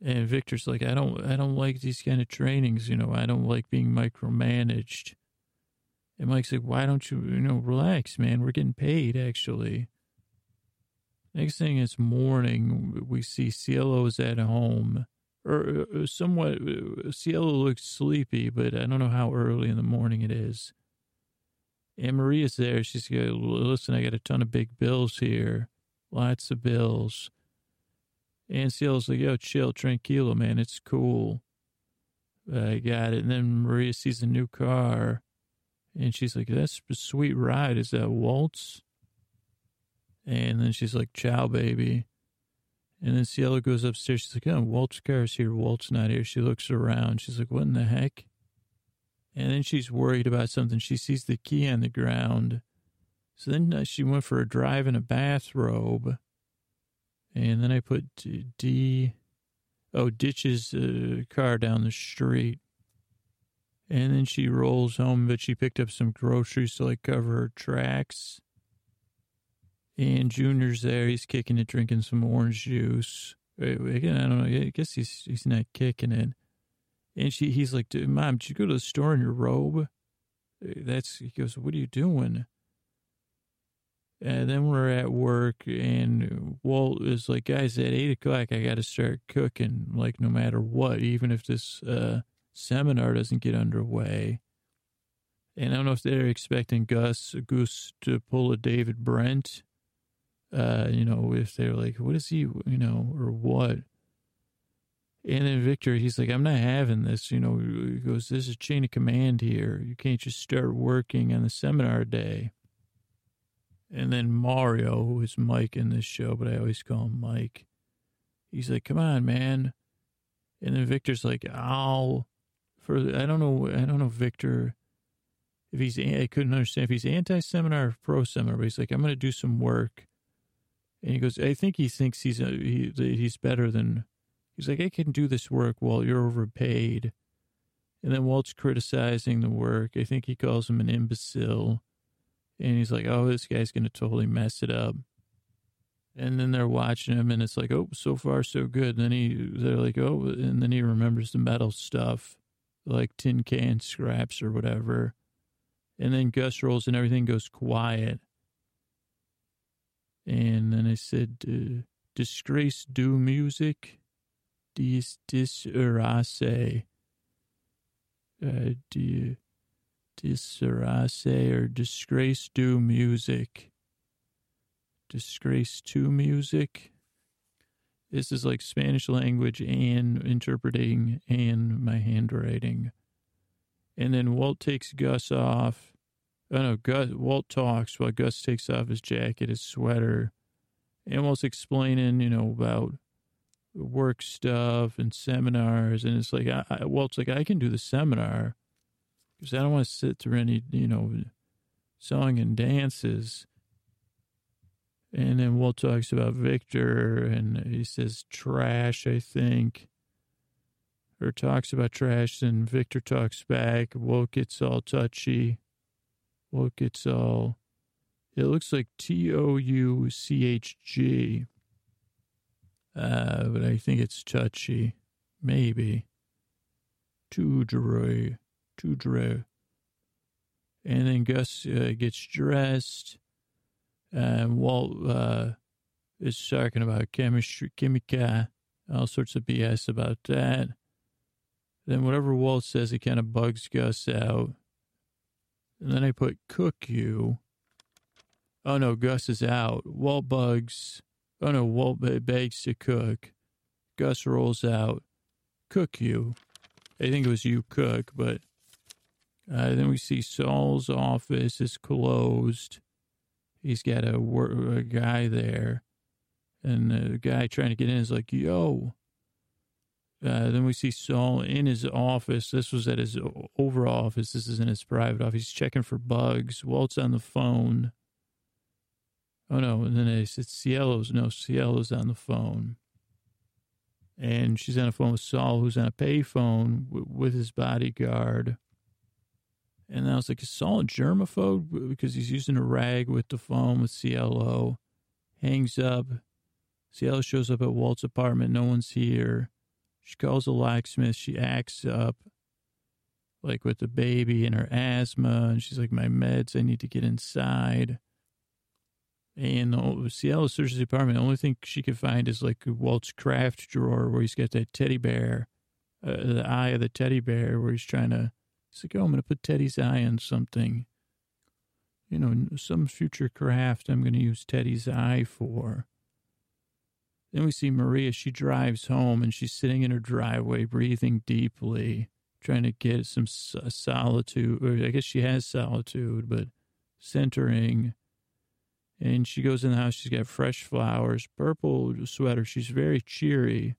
And Victor's like, I don't, I don't like these kind of trainings. You know, I don't like being micromanaged. And Mike's like, why don't you, you know, relax, man? We're getting paid actually. Next thing is morning. We see Cielo's at home or uh, somewhat, uh, Cielo looks sleepy, but I don't know how early in the morning it is. And Maria's there. She's like, listen, I got a ton of big bills here. Lots of bills. And Cielo's like, yo, chill, tranquilo, man. It's cool. I got it. And then Maria sees a new car. And she's like, that's a sweet ride. Is that Waltz? And then she's like, ciao, baby. And then Cielo goes upstairs. She's like, oh, Walt's car's here. Walt's not here. She looks around. She's like, what in the heck? And then she's worried about something. She sees the key on the ground. So then uh, she went for a drive in a bathrobe. And then I put D, oh, ditches a car down the street. And then she rolls home, but she picked up some groceries to like cover her tracks. And Junior's there. He's kicking it, drinking some orange juice. Again, I don't know. I guess he's he's not kicking it. And she, he's like, "Mom, did you go to the store in your robe?" Eh, that's he goes, "What are you doing?" And then we're at work, and Walt is like, "Guys, at eight o'clock, I got to start cooking, like no matter what, even if this uh, seminar doesn't get underway." And I don't know if they're expecting Gus Goose to pull a David Brent uh, you know, if they're like, what is he, you know, or what? And then Victor, he's like, I'm not having this. You know, he goes, this is chain of command here. You can't just start working on the seminar day. And then Mario, who is Mike in this show, but I always call him Mike. He's like, come on, man. And then Victor's like, I'll, for, I don't know, I don't know, Victor, if he's, I couldn't understand if he's anti seminar or pro seminar, but he's like, I'm going to do some work and he goes, I think he thinks he's uh, he, he's better than. He's like, I can do this work while you're overpaid. And then Walt's criticizing the work. I think he calls him an imbecile. And he's like, oh, this guy's going to totally mess it up. And then they're watching him, and it's like, oh, so far so good. And then he, they're like, oh, and then he remembers the metal stuff, like tin can scraps or whatever. And then Gus rolls, and everything goes quiet. And then I said, uh, disgrace do music, dis disrace, uh, di, disrace or disgrace do music disgrace to music. This is like Spanish language and interpreting and my handwriting. And then Walt takes Gus off. Oh no, Gus, Walt talks while Gus takes off his jacket, his sweater, and Walt's explaining, you know, about work stuff and seminars. And it's like, I, I, Walt's like, I can do the seminar because I don't want to sit through any, you know, song and dances. And then Walt talks about Victor and he says trash, I think. Or talks about trash, and Victor talks back. Walt gets all touchy. Walt it's all. It looks like T O U C H G. Uh, but I think it's touchy. Maybe. Tudre. Tudre. And then Gus uh, gets dressed and Walt uh, is talking about chemistry, chemica, all sorts of BS about that. Then whatever Walt says, it kind of bugs Gus out. And then I put cook you. Oh no, Gus is out. Walt bugs. Oh no, Walt begs to cook. Gus rolls out. Cook you. I think it was you cook, but uh, then we see Saul's office is closed. He's got a, a guy there, and the guy trying to get in is like, "Yo." Uh, then we see Saul in his office. This was at his overall office. This is in his private office. He's checking for bugs. Walt's on the phone. Oh no! And then they said Cielo's no Cielo's on the phone, and she's on the phone with Saul, who's on a payphone w- with his bodyguard. And I was like, is Saul germaphobe? Because he's using a rag with the phone with Cielo. Hangs up. Cielo shows up at Walt's apartment. No one's here. She calls a locksmith. She acts up like with the baby and her asthma. And she's like, my meds, I need to get inside. And the, searches the apartment. The only thing she can find is like Walt's craft drawer where he's got that teddy bear, uh, the eye of the teddy bear where he's trying to He's like, oh, I'm going to put Teddy's eye on something. You know, some future craft I'm going to use Teddy's eye for. Then we see Maria. She drives home and she's sitting in her driveway, breathing deeply, trying to get some uh, solitude. Or I guess she has solitude, but centering. And she goes in the house. She's got fresh flowers, purple sweater. She's very cheery.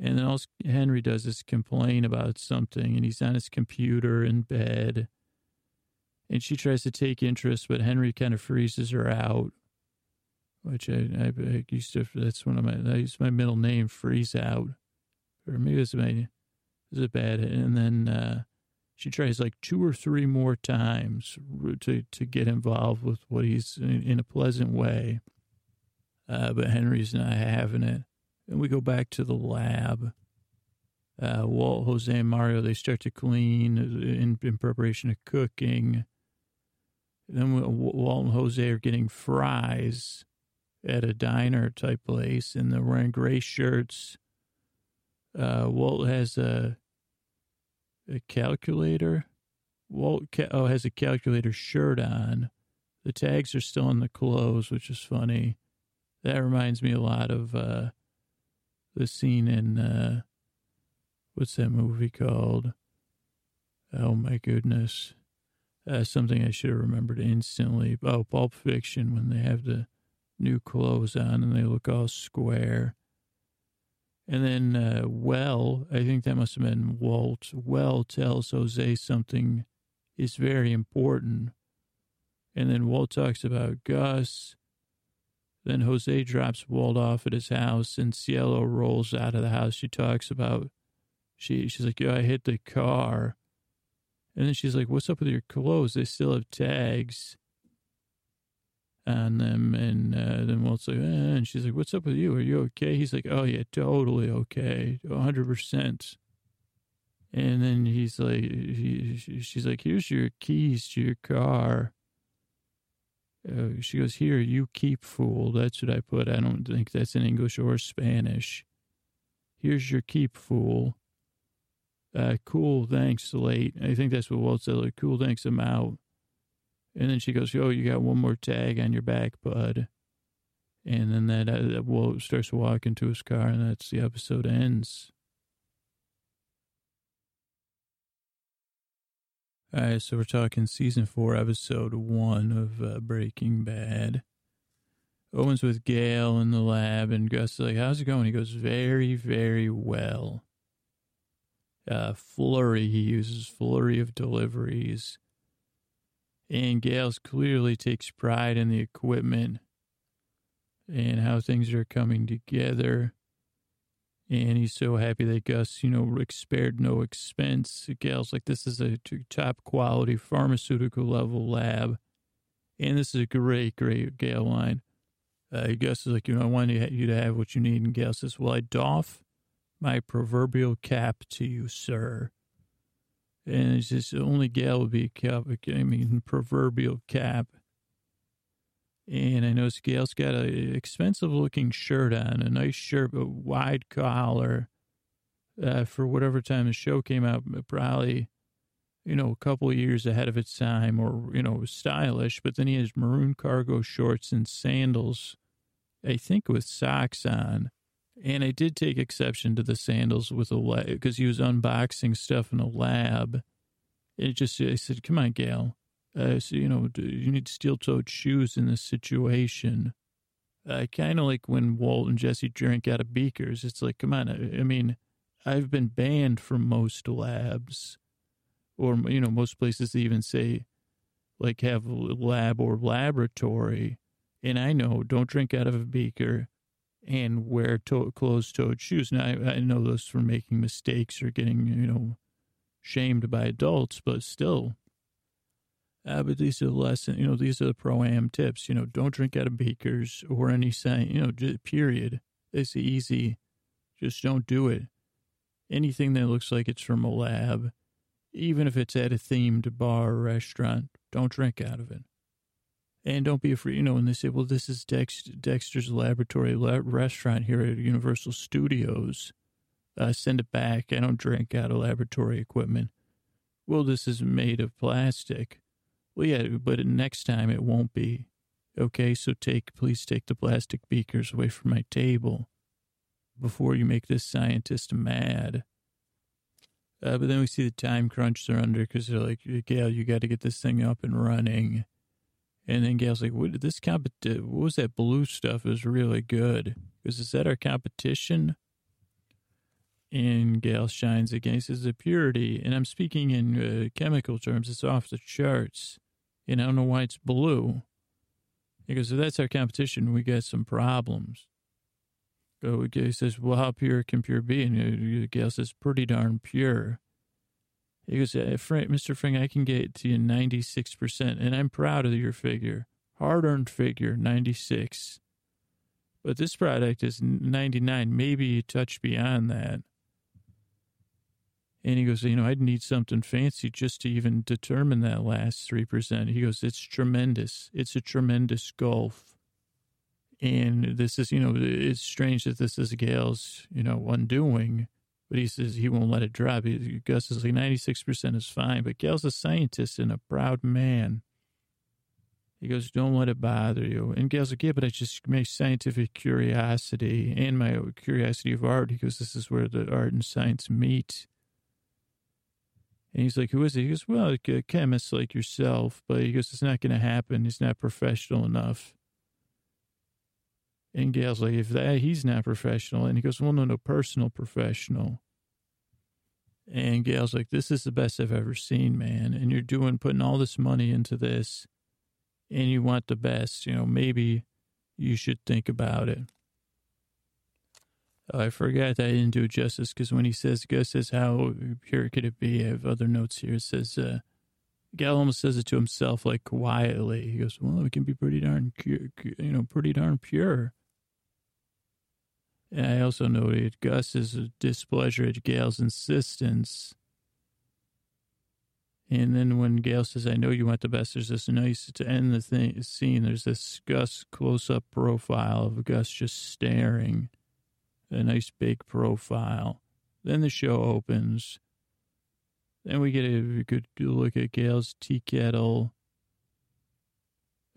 And then all Henry does is complain about something, and he's on his computer in bed. And she tries to take interest, but Henry kind of freezes her out, which I, I, I used to, that's one of my, I used my middle name, freeze out. Or maybe it's my, is it bad? And then uh, she tries like two or three more times to, to get involved with what he's in, in a pleasant way. Uh, but Henry's not having it. And we go back to the lab. Uh, Walt, Jose, and Mario, they start to clean in, in preparation of cooking. then Walt and Jose are getting fries at a diner type place, and they're wearing gray shirts. Uh, Walt has a a calculator. Walt ca- oh has a calculator shirt on. The tags are still on the clothes, which is funny. That reminds me a lot of uh, the scene in uh, what's that movie called? Oh my goodness, uh, something I should have remembered instantly. Oh, Pulp Fiction when they have the new clothes on and they look all square. And then, uh, well, I think that must have been Walt. Well tells Jose something is very important. And then Walt talks about Gus then Jose drops Walt off at his house, and Cielo rolls out of the house. She talks about she she's like, "Yeah, I hit the car," and then she's like, "What's up with your clothes? They still have tags." On them. And uh, then Walt's like, eh, and she's like, what's up with you? Are you okay? He's like, oh, yeah, totally okay. 100%. And then he's like, he, she's like, here's your keys to your car. Uh, she goes, here, you keep fool. That's what I put. I don't think that's in English or Spanish. Here's your keep fool. Uh, cool, thanks, late. I think that's what Walt said. Like, cool, thanks, I'm out. And then she goes, yo, you got one more tag on your back, bud. And then that, uh, Walt starts to his car, and that's the episode ends. All right, so we're talking season four, episode one of uh, Breaking Bad. Owen's with Gale in the lab, and Gus is like, "How's it going?" He goes, "Very, very well." Uh, flurry, he uses flurry of deliveries, and Gale's clearly takes pride in the equipment and how things are coming together. And he's so happy that Gus, you know, spared no expense. Gale's like, this is a top quality pharmaceutical level lab. And this is a great, great Gale line. Uh, Gus is like, you know, I want you to have what you need. And Gale says, well, I doff my proverbial cap to you, sir. And it's just the only Gale would be a cap, I mean, proverbial cap. And I noticed Gale's got an expensive looking shirt on, a nice shirt, but wide collar. Uh, for whatever time the show came out, probably, you know, a couple years ahead of its time or, you know, stylish. But then he has maroon cargo shorts and sandals, I think with socks on. And I did take exception to the sandals with a lab because he was unboxing stuff in a lab. It just, I said, come on, Gale uh, so, you know, you need steel toed shoes in this situation. I kind of like when Walt and Jesse drink out of beakers. It's like, come on. I, I mean, I've been banned from most labs, or, you know, most places they even say, like, have lab or laboratory. And I know, don't drink out of a beaker and wear to- closed toed shoes. Now, I, I know those for making mistakes or getting, you know, shamed by adults, but still, uh, but these are the lesson, you know, these are the pro am tips. You know, don't drink out of beakers or any sign, you know, just, period. It's easy. Just don't do it. Anything that looks like it's from a lab, even if it's at a themed bar or restaurant, don't drink out of it. And don't be afraid, you know, when they say, well, this is Dex, Dexter's Laboratory restaurant here at Universal Studios, uh, send it back. I don't drink out of laboratory equipment. Well, this is made of plastic. Well, yeah, but next time it won't be. Okay, so take, please take the plastic beakers away from my table before you make this scientist mad. Uh, but then we see the time crunch they're under because they're like, Gale, you got to get this thing up and running. And then Gale's like, what, this comp- what was that blue stuff? Was really good. Because is that our competition? And Gale shines again. He says, the purity, and I'm speaking in uh, chemical terms, it's off the charts. And I don't know why it's blue. Because if that's our competition, we got some problems. So he says, well, how pure can pure be? And Gale says, pretty darn pure. He goes, Mr. Frank, I can get to you 96%, and I'm proud of your figure. Hard-earned figure, 96. But this product is 99, maybe a touch beyond that. And he goes, you know, I'd need something fancy just to even determine that last 3%. He goes, it's tremendous. It's a tremendous gulf. And this is, you know, it's strange that this is Gale's, you know, undoing, but he says he won't let it drop. He, Gus is like 96% is fine, but Gale's a scientist and a proud man. He goes, don't let it bother you. And Gale's like, yeah, but I just my scientific curiosity and my curiosity of art. He goes, this is where the art and science meet. And he's like, who is it? He goes, well, a chemist like yourself. But he goes, it's not going to happen. He's not professional enough. And Gale's like, if that, he's not professional. And he goes, well, no, no, personal professional. And Gale's like, this is the best I've ever seen, man. And you're doing, putting all this money into this and you want the best, you know, maybe you should think about it. I forgot I didn't do justice because when he says, Gus says, how pure could it be? I have other notes here. It says, uh, Gale almost says it to himself, like quietly. He goes, "Well, it can be pretty darn, you know, pretty darn pure." I also noted Gus's displeasure at Gale's insistence. And then when Gale says, I know you want the best, there's this nice, to end the thing, scene, there's this Gus close up profile of Gus just staring, a nice big profile. Then the show opens. Then we get a good look at Gale's tea kettle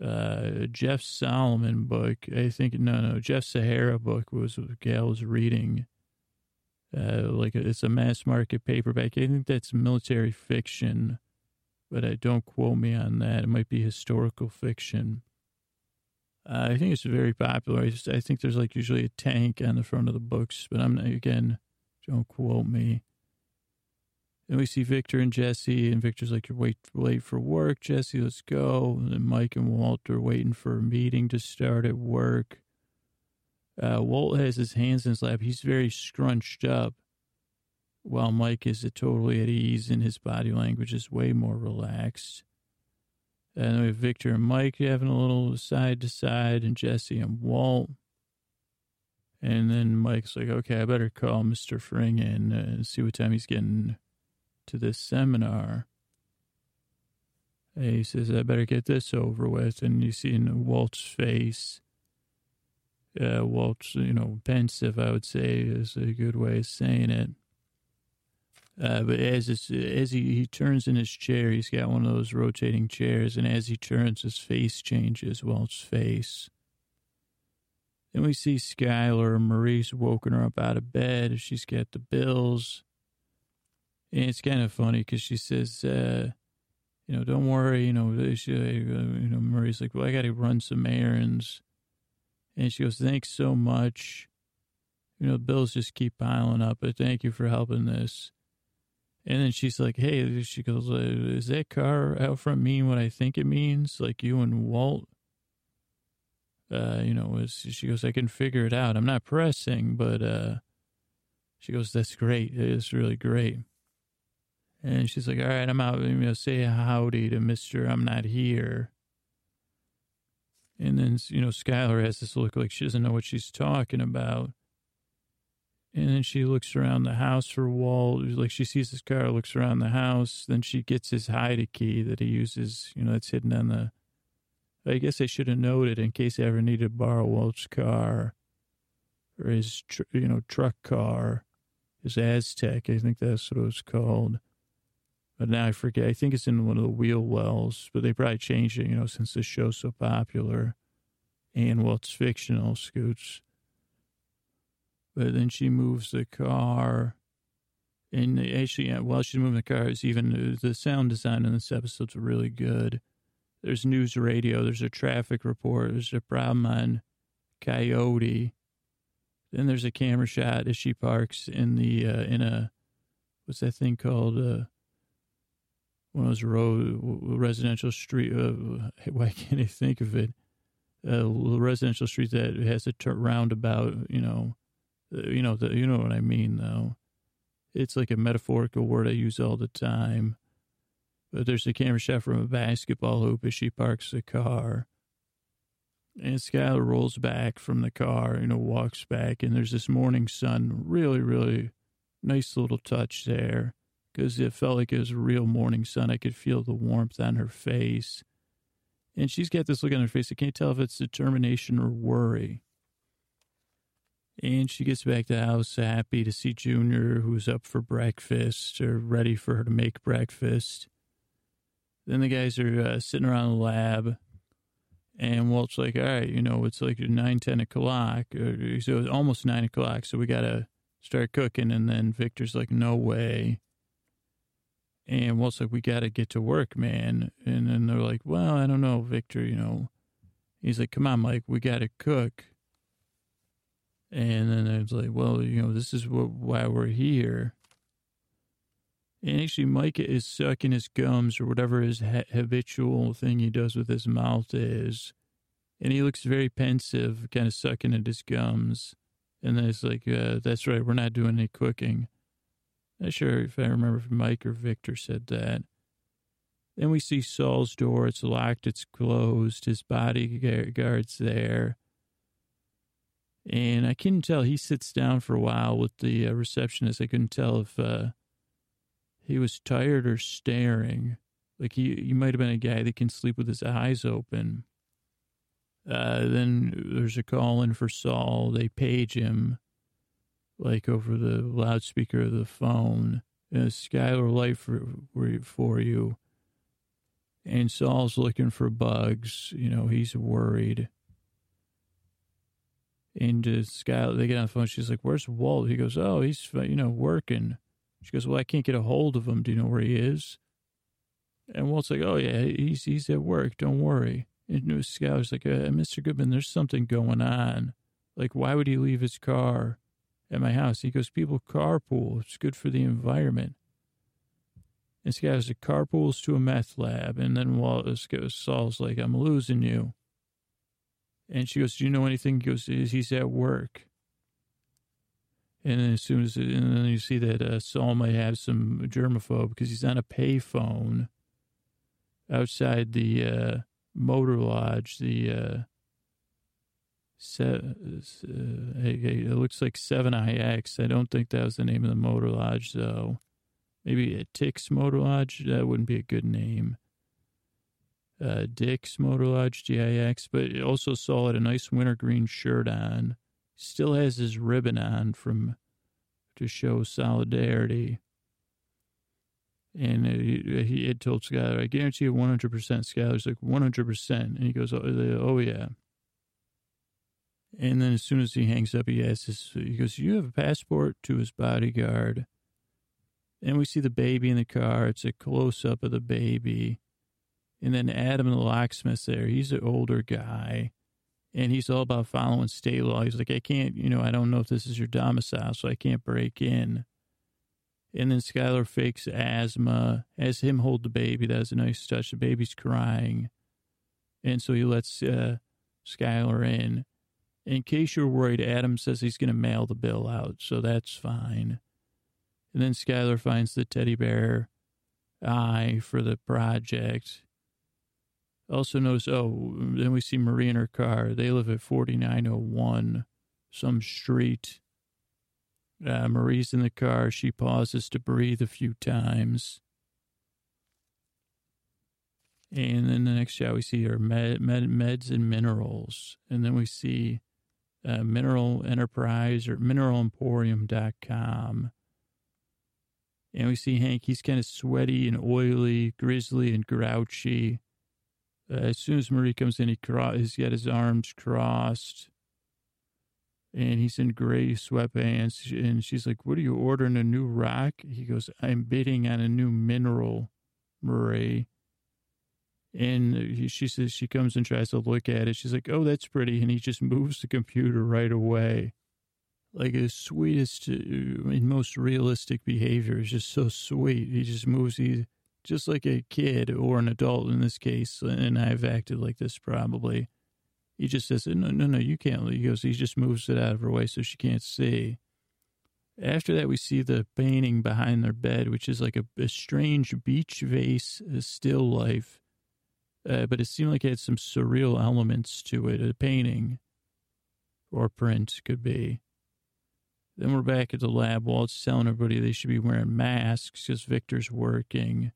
uh, Jeff Solomon book. I think no, no, Jeff Shaara book was Gale was reading. Uh, like it's a mass market paperback. I think that's military fiction, but I don't quote me on that. It might be historical fiction. Uh, I think it's very popular. I, just, I think there's like usually a tank on the front of the books, but I'm not, again, don't quote me. Then we see Victor and Jesse, and Victor's like, You're wait, late for work, Jesse, let's go. And Mike and Walt are waiting for a meeting to start at work. Uh, Walt has his hands in his lap. He's very scrunched up, while Mike is totally at ease, and his body language is way more relaxed. And we have Victor and Mike having a little side to side, and Jesse and Walt. And then Mike's like, okay, I better call Mr. Fring and uh, see what time he's getting to this seminar. he says, I better get this over with. And you see in Walt's face, uh, Walt's, you know, pensive, I would say, is a good way of saying it. Uh, but as as he, he turns in his chair, he's got one of those rotating chairs, and as he turns, his face changes. Walt's face. Then we see Skyler. Marie's woken her up out of bed. She's got the bills. And it's kind of funny because she says, uh, you know, don't worry, you know, she, uh, you know, Marie's like, well, I got to run some errands. And she goes, thanks so much. You know, bills just keep piling up, but thank you for helping this. And then she's like, hey, she goes, uh, is that car out front mean what I think it means? Like you and Walt? Uh, you know, she goes, I can figure it out. I'm not pressing, but, uh, she goes, that's great. It's really great. And she's like, all right, I'm out. You know, say howdy to Mr. I'm not here. And then, you know, Skyler has this look like she doesn't know what she's talking about. And then she looks around the house for Walt. Like she sees his car, looks around the house. Then she gets his hide key that he uses, you know, that's hidden on the. I guess I should have noted in case I ever needed to borrow Walt's car or his, you know, truck car, his Aztek. I think that's what it was called. But now I forget. I think it's in one of the wheel wells, but they probably changed it, you know, since the show's so popular. And well, it's fictional, Scoots. But then she moves the car. And actually, while she's moving the car, it's even the sound design in this episode's really good. There's news radio, there's a traffic report, there's a problem on Coyote. Then there's a camera shot as she parks in the uh, in a what's that thing called? Uh, one of those road residential street. Uh, why can't I think of it? A uh, residential street that has a tur- roundabout. You know, uh, you know, the, you know what I mean, though. It's like a metaphorical word I use all the time. But there's a camera shot from a basketball hoop as she parks the car. And Skyler rolls back from the car, you know, walks back, and there's this morning sun. Really, really nice little touch there because it felt like it was a real morning sun. I could feel the warmth on her face. And she's got this look on her face. I can't tell if it's determination or worry. And she gets back to the house happy to see Junior, who's up for breakfast or ready for her to make breakfast. Then the guys are uh, sitting around the lab. And Walt's like, all right, you know, it's like 9, 10 o'clock. So it's almost 9 o'clock. So we got to start cooking. And then Victor's like, no way. And Walt's like, we got to get to work, man. And then they're like, well, I don't know, Victor, you know. He's like, come on, Mike, we got to cook. And then it's like, well, you know, this is what, why we're here. And actually, Mike is sucking his gums or whatever his ha- habitual thing he does with his mouth is. And he looks very pensive, kind of sucking at his gums. And then it's like, uh, that's right, we're not doing any cooking. Not sure if I remember if Mike or Victor said that. Then we see Saul's door. It's locked. It's closed. His bodyguard's there. And I couldn't tell. He sits down for a while with the uh, receptionist. I couldn't tell if uh, he was tired or staring. Like he, he might have been a guy that can sleep with his eyes open. Uh, then there's a call in for Saul. They page him, like over the loudspeaker of the phone. Uh, Skyler White for, for you. And Saul's looking for bugs. You know, he's worried. And uh, Skyler, they get on the phone. She's like, "Where's Walt?" He goes, "Oh, he's you know working." She goes, "Well, I can't get a hold of him. Do you know where he is?" And Walt's like, "Oh yeah, he's he's at work. Don't worry." And Skyler's like, uh, "Mr. Goodman, there's something going on. Like, why would he leave his car at my house?" He goes, "People carpool. It's good for the environment." And Skyler's like, "Carpools to a meth lab." And then Wallace goes, Saul's like, "I'm losing you." And she goes, "Do you know anything?" He goes, "He's at work." And then as soon as, and then you see that uh, Saul might have some germaphobe because he's on a payphone outside the uh, motor lodge. The uh, uh, it looks like Seven IX. I don't think that was the name of the motor lodge, though. Maybe a Tix Motor Lodge. That wouldn't be a good name uh, Dick's Motor Lodge GIX, but also saw had a nice wintergreen shirt on. Still has his ribbon on from to show solidarity. And he, he had told Skyler, I guarantee you 100%. Skyler's like, 100%. And he goes, oh, oh, yeah. And then as soon as he hangs up, he asks, he goes, you have a passport to his bodyguard. And we see the baby in the car. It's a close up of the baby. And then Adam the locksmith there, he's an older guy and he's all about following state law. He's like, I can't, you know, I don't know if this is your domicile, so I can't break in. And then Skyler fakes asthma, has him hold the baby. That was a nice touch. The baby's crying. And so he lets uh, Skyler in. In case you're worried, Adam says he's going to mail the bill out, so that's fine. And then Skyler finds the teddy bear eye for the project also notice, oh, then we see Marie in her car. They live at 4901, some street. Uh, Marie's in the car. She pauses to breathe a few times. And then the next shot, we see her med, med, meds and minerals. And then we see uh, Mineral Enterprise or mineralemporium.com. And we see Hank, he's kind of sweaty and oily, grizzly and grouchy. Uh, as soon as Marie comes in, he cro- he's got his arms crossed and he's in gray sweatpants. And she's like, What are you ordering? A new rock? He goes, I'm bidding on a new mineral, Marie. And he, she says, She comes and tries to look at it. She's like, Oh, that's pretty. And he just moves the computer right away. Like his sweetest uh, and most realistic behavior is just so sweet. He just moves. He just like a kid or an adult in this case, and I've acted like this probably. He just says, no, no, no, you can't. He goes, he just moves it out of her way so she can't see. After that, we see the painting behind their bed, which is like a, a strange beach vase, a still life. Uh, but it seemed like it had some surreal elements to it, a painting or print could be. Then we're back at the lab. Walt's telling everybody they should be wearing masks because Victor's working.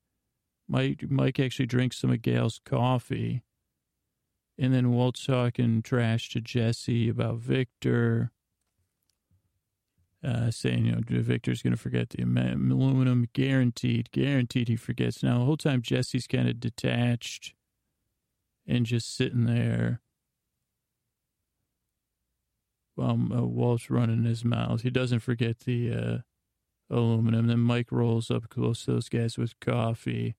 Mike, Mike actually drinks some of Gale's coffee. And then Walt's talking trash to Jesse about Victor, uh, saying, you know, Victor's going to forget the aluminum. Guaranteed, guaranteed he forgets. Now, the whole time Jesse's kind of detached and just sitting there while uh, Walt's running his mouth. He doesn't forget the uh, aluminum. Then Mike rolls up close to those guys with coffee.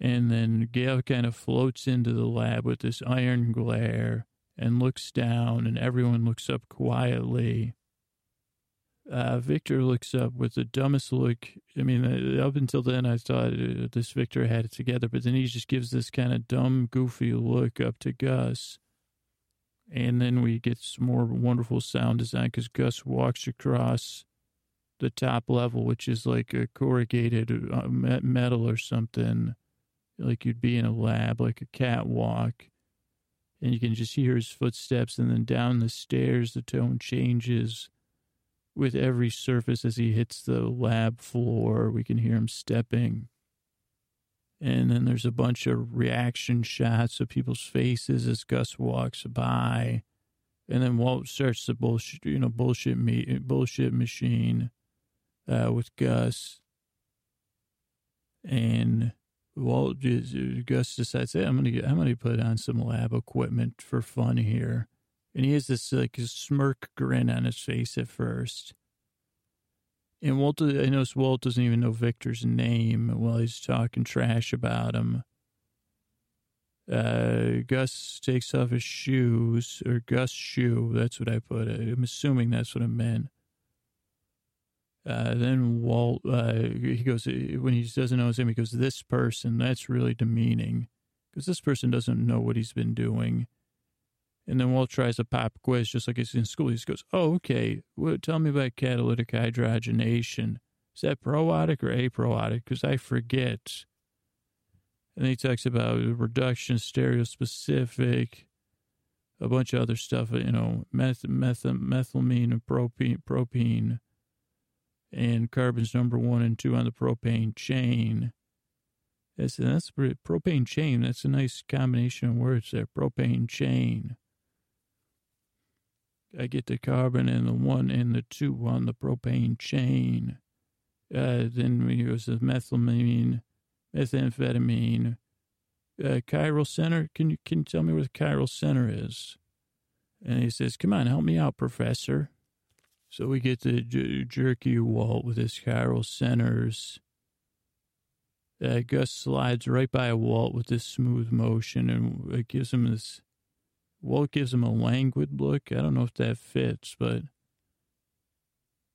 And then Gale kind of floats into the lab with this iron glare and looks down, and everyone looks up quietly. Uh, Victor looks up with the dumbest look. I mean, uh, up until then, I thought uh, this Victor had it together, but then he just gives this kind of dumb, goofy look up to Gus. And then we get some more wonderful sound design because Gus walks across the top level, which is like a corrugated uh, metal or something, like you'd be in a lab, like a catwalk. And you can just hear his footsteps, and then down the stairs, the tone changes with every surface as he hits the lab floor. We can hear him stepping. And then there's a bunch of reaction shots of people's faces as Gus walks by. And then Walt starts the bullshit, you know, bullshit me, bullshit machine uh, with Gus. And Walt Gus decides, hey, I'm gonna I'm gonna put on some lab equipment for fun here. And he has this like smirk grin on his face at first. And Walt, I notice Walt doesn't even know Victor's name while he's talking trash about him. Uh, Gus takes off his shoes, or Gus' shoe, that's what I put. I'm assuming that's what it meant. Uh, then Walt, uh, he goes, when he doesn't know his name, he goes, this person, that's really demeaning. Because this person doesn't know what he's been doing. And then Walt tries a pop quiz just like he's in school. He goes, Oh, okay. Well, tell me about catalytic hydrogenation. Is that protic or aprotic? Because I forget. And he talks about reduction, stereospecific, a bunch of other stuff, you know, meth, meth, methylamine and propene, propene, and carbons number one and two on the propane chain. That's, that's propane chain. That's a nice combination of words there. Propane chain. I get the carbon and the one and the two on the propane chain. Uh, then we use the methylamine, methamphetamine. Uh, chiral center. Can you can you tell me where the chiral center is? And he says, "Come on, help me out, professor." So we get the j- jerky Walt with his chiral centers. Uh, Gus slides right by a Walt with this smooth motion, and it gives him this Walt gives him a languid look. I don't know if that fits, but.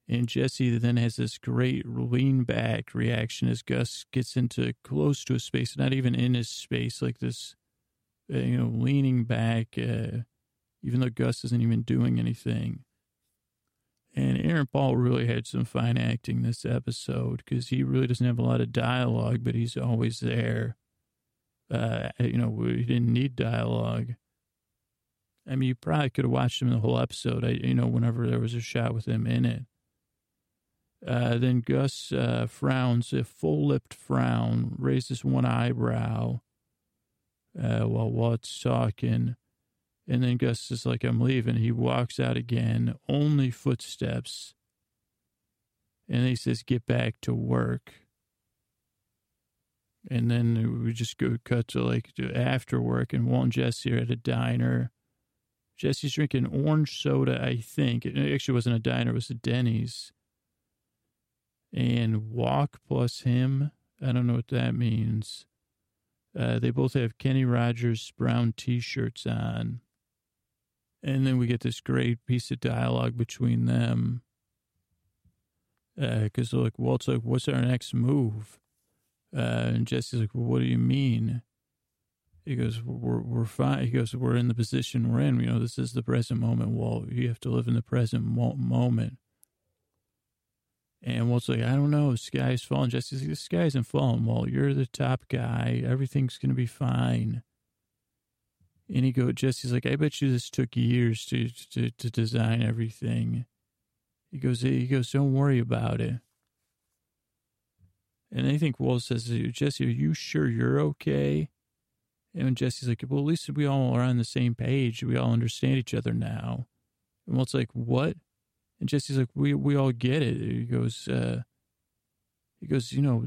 And Jesse then has this great lean back reaction as Gus gets into close to a space, not even in his space, like this, uh, you know, leaning back, uh, even though Gus isn't even doing anything. And Aaron Paul really had some fine acting this episode because he really doesn't have a lot of dialogue, but he's always there. Uh, you know, he didn't need dialogue. I mean, you probably could have watched him the whole episode, I, you know, whenever there was a shot with him in it. Uh, then Gus uh, frowns, a full lipped frown, raises one eyebrow uh, while Walt's talking. And then Gus is like, I'm leaving. He walks out again, only footsteps. And he says, Get back to work. And then we just go cut to like to after work, and Walt and Jesse are at a diner. Jesse's drinking orange soda, I think. It actually wasn't a diner, it was a Denny's. And walk plus him. I don't know what that means. Uh, they both have Kenny Rogers brown t shirts on. And then we get this great piece of dialogue between them. Because, uh, like, Walt's like, what's our next move? Uh, and Jesse's like, well, what do you mean? He goes, we're, we're fine. He goes, we're in the position we're in. You know, this is the present moment, Well, You have to live in the present mo- moment. And Walt's like, I don't know. The sky's falling. Jesse's like, the sky isn't falling, Walt. You're the top guy. Everything's going to be fine. And he goes, Jesse's like, I bet you this took years to, to, to design everything. He goes, he goes, don't worry about it. And I think Walt says, to Jesse, are you sure you're okay? And Jesse's like, well, at least we all are on the same page. We all understand each other now. And Walt's like, what? And Jesse's like, we we all get it. He goes, uh, he goes, you know,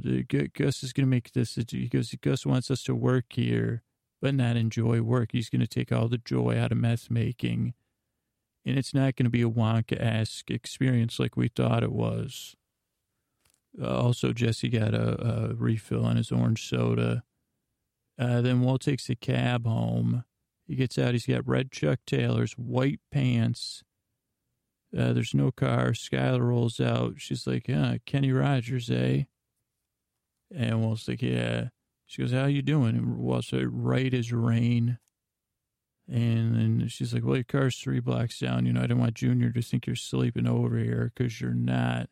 Gus is going to make this. He goes, Gus wants us to work here, but not enjoy work. He's going to take all the joy out of meth making. And it's not going to be a Wonka-esque experience like we thought it was. Uh, also, Jesse got a, a refill on his orange soda. Uh, then Walt takes a cab home. He gets out. He's got red Chuck Taylors, white pants. Uh, there's no car. Skyler rolls out. She's like, yeah, Kenny Rogers, eh? And Walt's like, yeah. She goes, how you doing? And Walt's like, right as rain. And then she's like, well, your car's three blocks down. You know, I don't want Junior to think you're sleeping over here because you're not.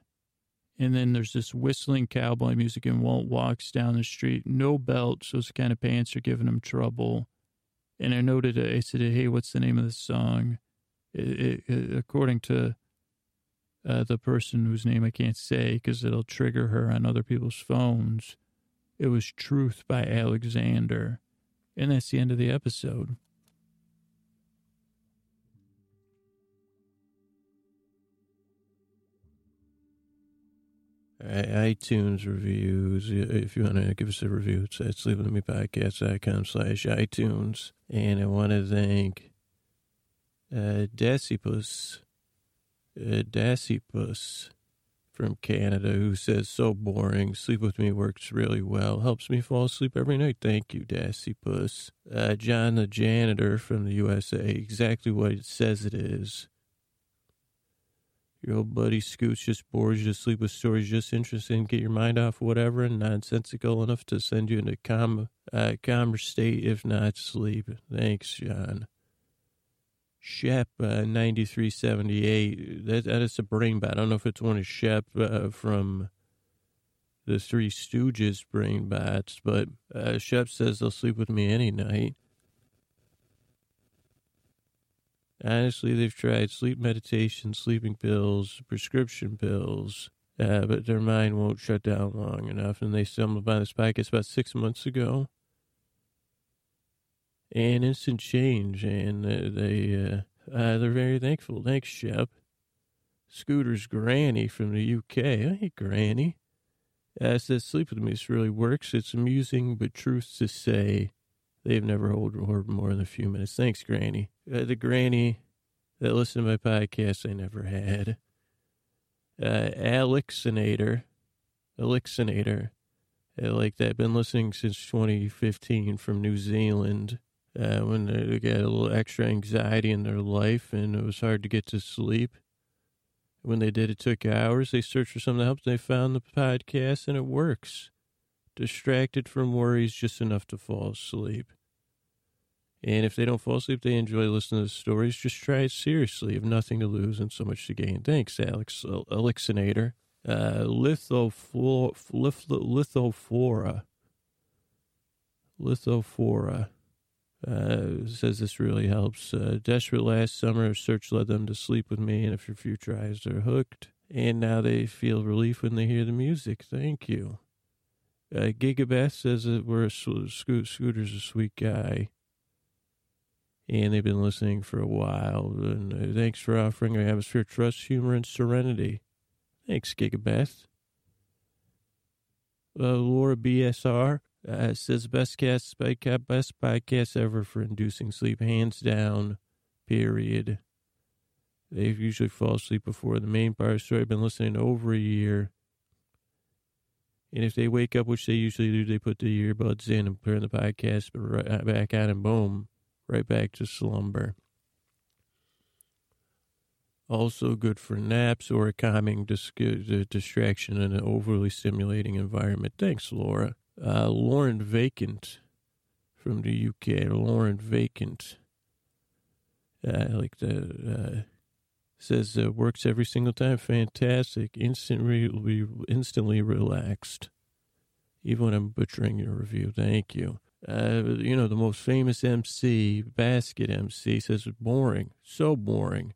And then there's this whistling cowboy music, and Walt walks down the street, no belt, so his kind of pants are giving him trouble. And I noted, I said, hey, what's the name of the song? It, it, according to uh, the person whose name I can't say because it'll trigger her on other people's phones, it was Truth by Alexander. And that's the end of the episode. iTunes reviews. If you want to give us a review, it's at sleepwithmepodcast.com slash iTunes. And I want to thank uh, Dasypus, uh, from Canada who says, so boring. Sleep with me works really well. Helps me fall asleep every night. Thank you, Dasypus. Uh, John the janitor from the USA, exactly what it says it is. Your old buddy Scoots just bores you to sleep with stories just interesting, get your mind off whatever, and nonsensical enough to send you into calm, uh, calmer state, if not sleep. Thanks, John. Shep, uh, 9378. That, that is a brain bot. I don't know if it's one of Shep uh, from the Three Stooges brain bots, but uh, Shep says they'll sleep with me any night. Honestly, they've tried sleep meditation, sleeping pills, prescription pills, uh, but their mind won't shut down long enough. And they stumbled upon this podcast about six months ago. And instant change, and uh, they uh, uh, they're very thankful. Thanks, Shep. Scooter's granny from the UK. Hey, granny. Uh, says sleep with me. This really works. It's amusing, but truth to say, They've never heard more than a few minutes. Thanks, Granny. Uh, the Granny that listened to my podcast, I never had. Uh, Alexinator. Alexinator. Uh, like that. Been listening since 2015 from New Zealand. Uh, when they got a little extra anxiety in their life and it was hard to get to sleep. When they did, it took hours. They searched for something to help. They found the podcast and it works distracted from worries just enough to fall asleep. And if they don't fall asleep, they enjoy listening to the stories. Just try it seriously. You have nothing to lose and so much to gain. Thanks, Alex Elixinator. Uh, lithophora. Lithophora. Lithophora. Uh, says this really helps. Uh, desperate last summer, search led them to sleep with me, and if your future eyes are hooked, and now they feel relief when they hear the music. Thank you. Uh, Gigabeth says that we're a Sco- Scooter's a sweet guy. And they've been listening for a while. And uh, thanks for offering our atmosphere, trust, humor, and serenity. Thanks, Gigabeth. Uh, Laura BSR uh, says best cast, best podcast ever for inducing sleep, hands down. Period. They usually fall asleep before the main part of the story. I've been listening over a year. And if they wake up, which they usually do, they put the earbuds in and turn the podcast right back on, and boom, right back to slumber. Also good for naps or a calming dis- distraction in an overly stimulating environment. Thanks, Laura. Uh, Lauren Vacant from the UK. Lauren Vacant. Uh, like the uh, Says uh, works every single time. Fantastic. Instantly, instantly relaxed. Even when I'm butchering your review. Thank you. Uh, you know, the most famous MC, Basket MC, says it's boring. So boring.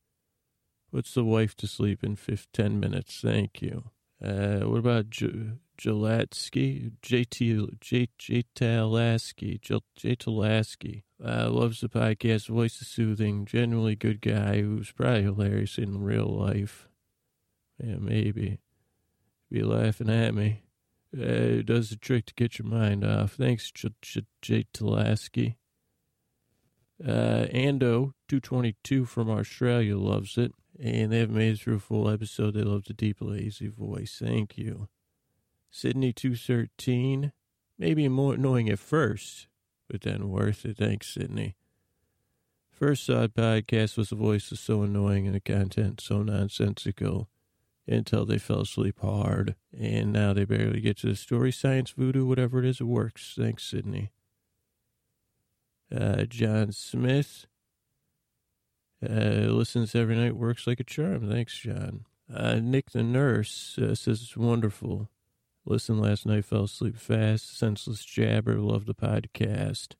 Puts the wife to sleep in 5, 10 minutes. Thank you. Uh, what about J- Jalatsky? JT, J, J, Talaski. J, Talaski. Uh, loves the podcast. Voice is soothing. Genuinely good guy who's probably hilarious in real life. Yeah, maybe. Be laughing at me. Uh, does the trick to get your mind off. Thanks, J. J-, J- Talaski. Uh, Ando, 222 from Australia, loves it. And they haven't made it through a full episode. They love the deep, lazy voice. Thank you. Sydney, 213. Maybe more annoying at first, but then worth it. Thanks, Sydney. First Sod podcast was the voice was so annoying and the content so nonsensical until they fell asleep hard. And now they barely get to the story. Science, voodoo, whatever it is, it works. Thanks, Sydney. Uh, John Smith uh, listens every night, works like a charm. Thanks, John. Uh, Nick the nurse uh, says it's wonderful. Listen last night, fell asleep fast. Senseless jabber, love the podcast.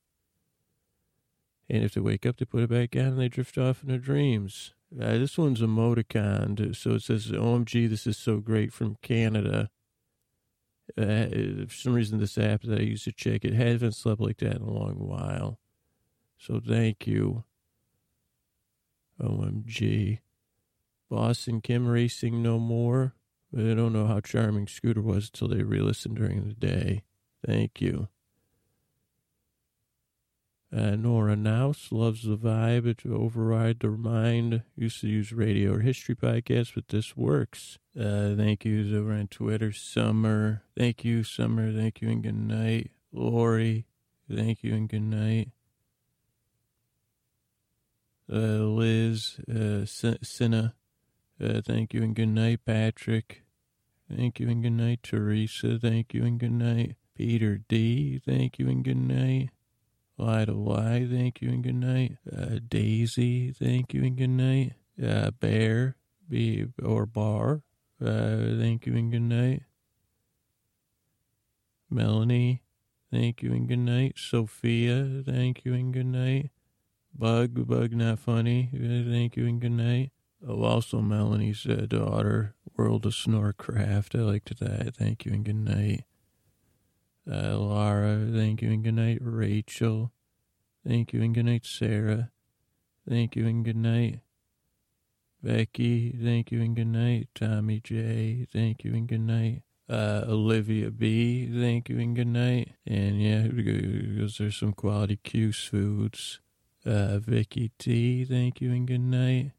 And if they wake up, they put it back on and they drift off in their dreams. Uh, this one's emoticon, so it says, OMG, this is so great from Canada. Uh, for some reason, this app that I used to check, it hasn't slept like that in a long while. So thank you. OMG. Boston Kim racing no more. I don't know how charming Scooter was until they re listened during the day. Thank you. Uh, Nora Nouse loves the vibe to override their mind. Used to use radio or history podcasts, but this works. Uh, thank you over on Twitter. Summer. Thank you, Summer. Thank you and good night. Lori. Thank you and good night. Uh, Liz. Uh. Uh, thank you and good night, Patrick. Thank you and good night, Teresa. Thank you and good night, Peter D. Thank you and good night. Lie to lie, thank you and good night. Uh, Daisy, thank you and good night. Uh, Bear, be or Bar, uh, thank you and good night. Melanie, thank you and good night. Sophia, thank you and good night. Bug, Bug Not Funny, uh, thank you and good night. Oh, also Melanie's daughter, World of Snorcraft, I liked that. Thank you and good night. Uh, Laura, thank you and good night. Rachel, thank you and good night. Sarah, thank you and good night. Becky, thank you and good night. Tommy J, thank you and good night. Uh, Olivia B, thank you and good night. And yeah, because there's some quality Q's foods. Uh, Vicky T, thank you and good night.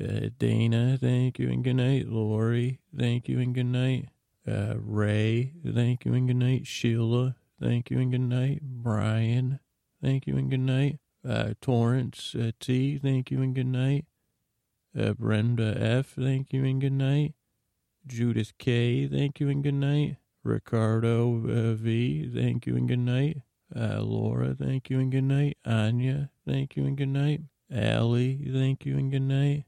Uh, Dana, thank you and good night. Lori, thank you and good night. Uh, Ray, thank you and good night. Sheila, thank you and good night. Brian, thank you and good night. Uh, Torrance uh, T, thank you and good night. Uh, Brenda F, thank you and good night. Judith K, thank you and good night. Ricardo uh, V, thank you and good night. Uh, Laura, thank you and good night. Anya, thank you and good night. Allie, thank you and good night.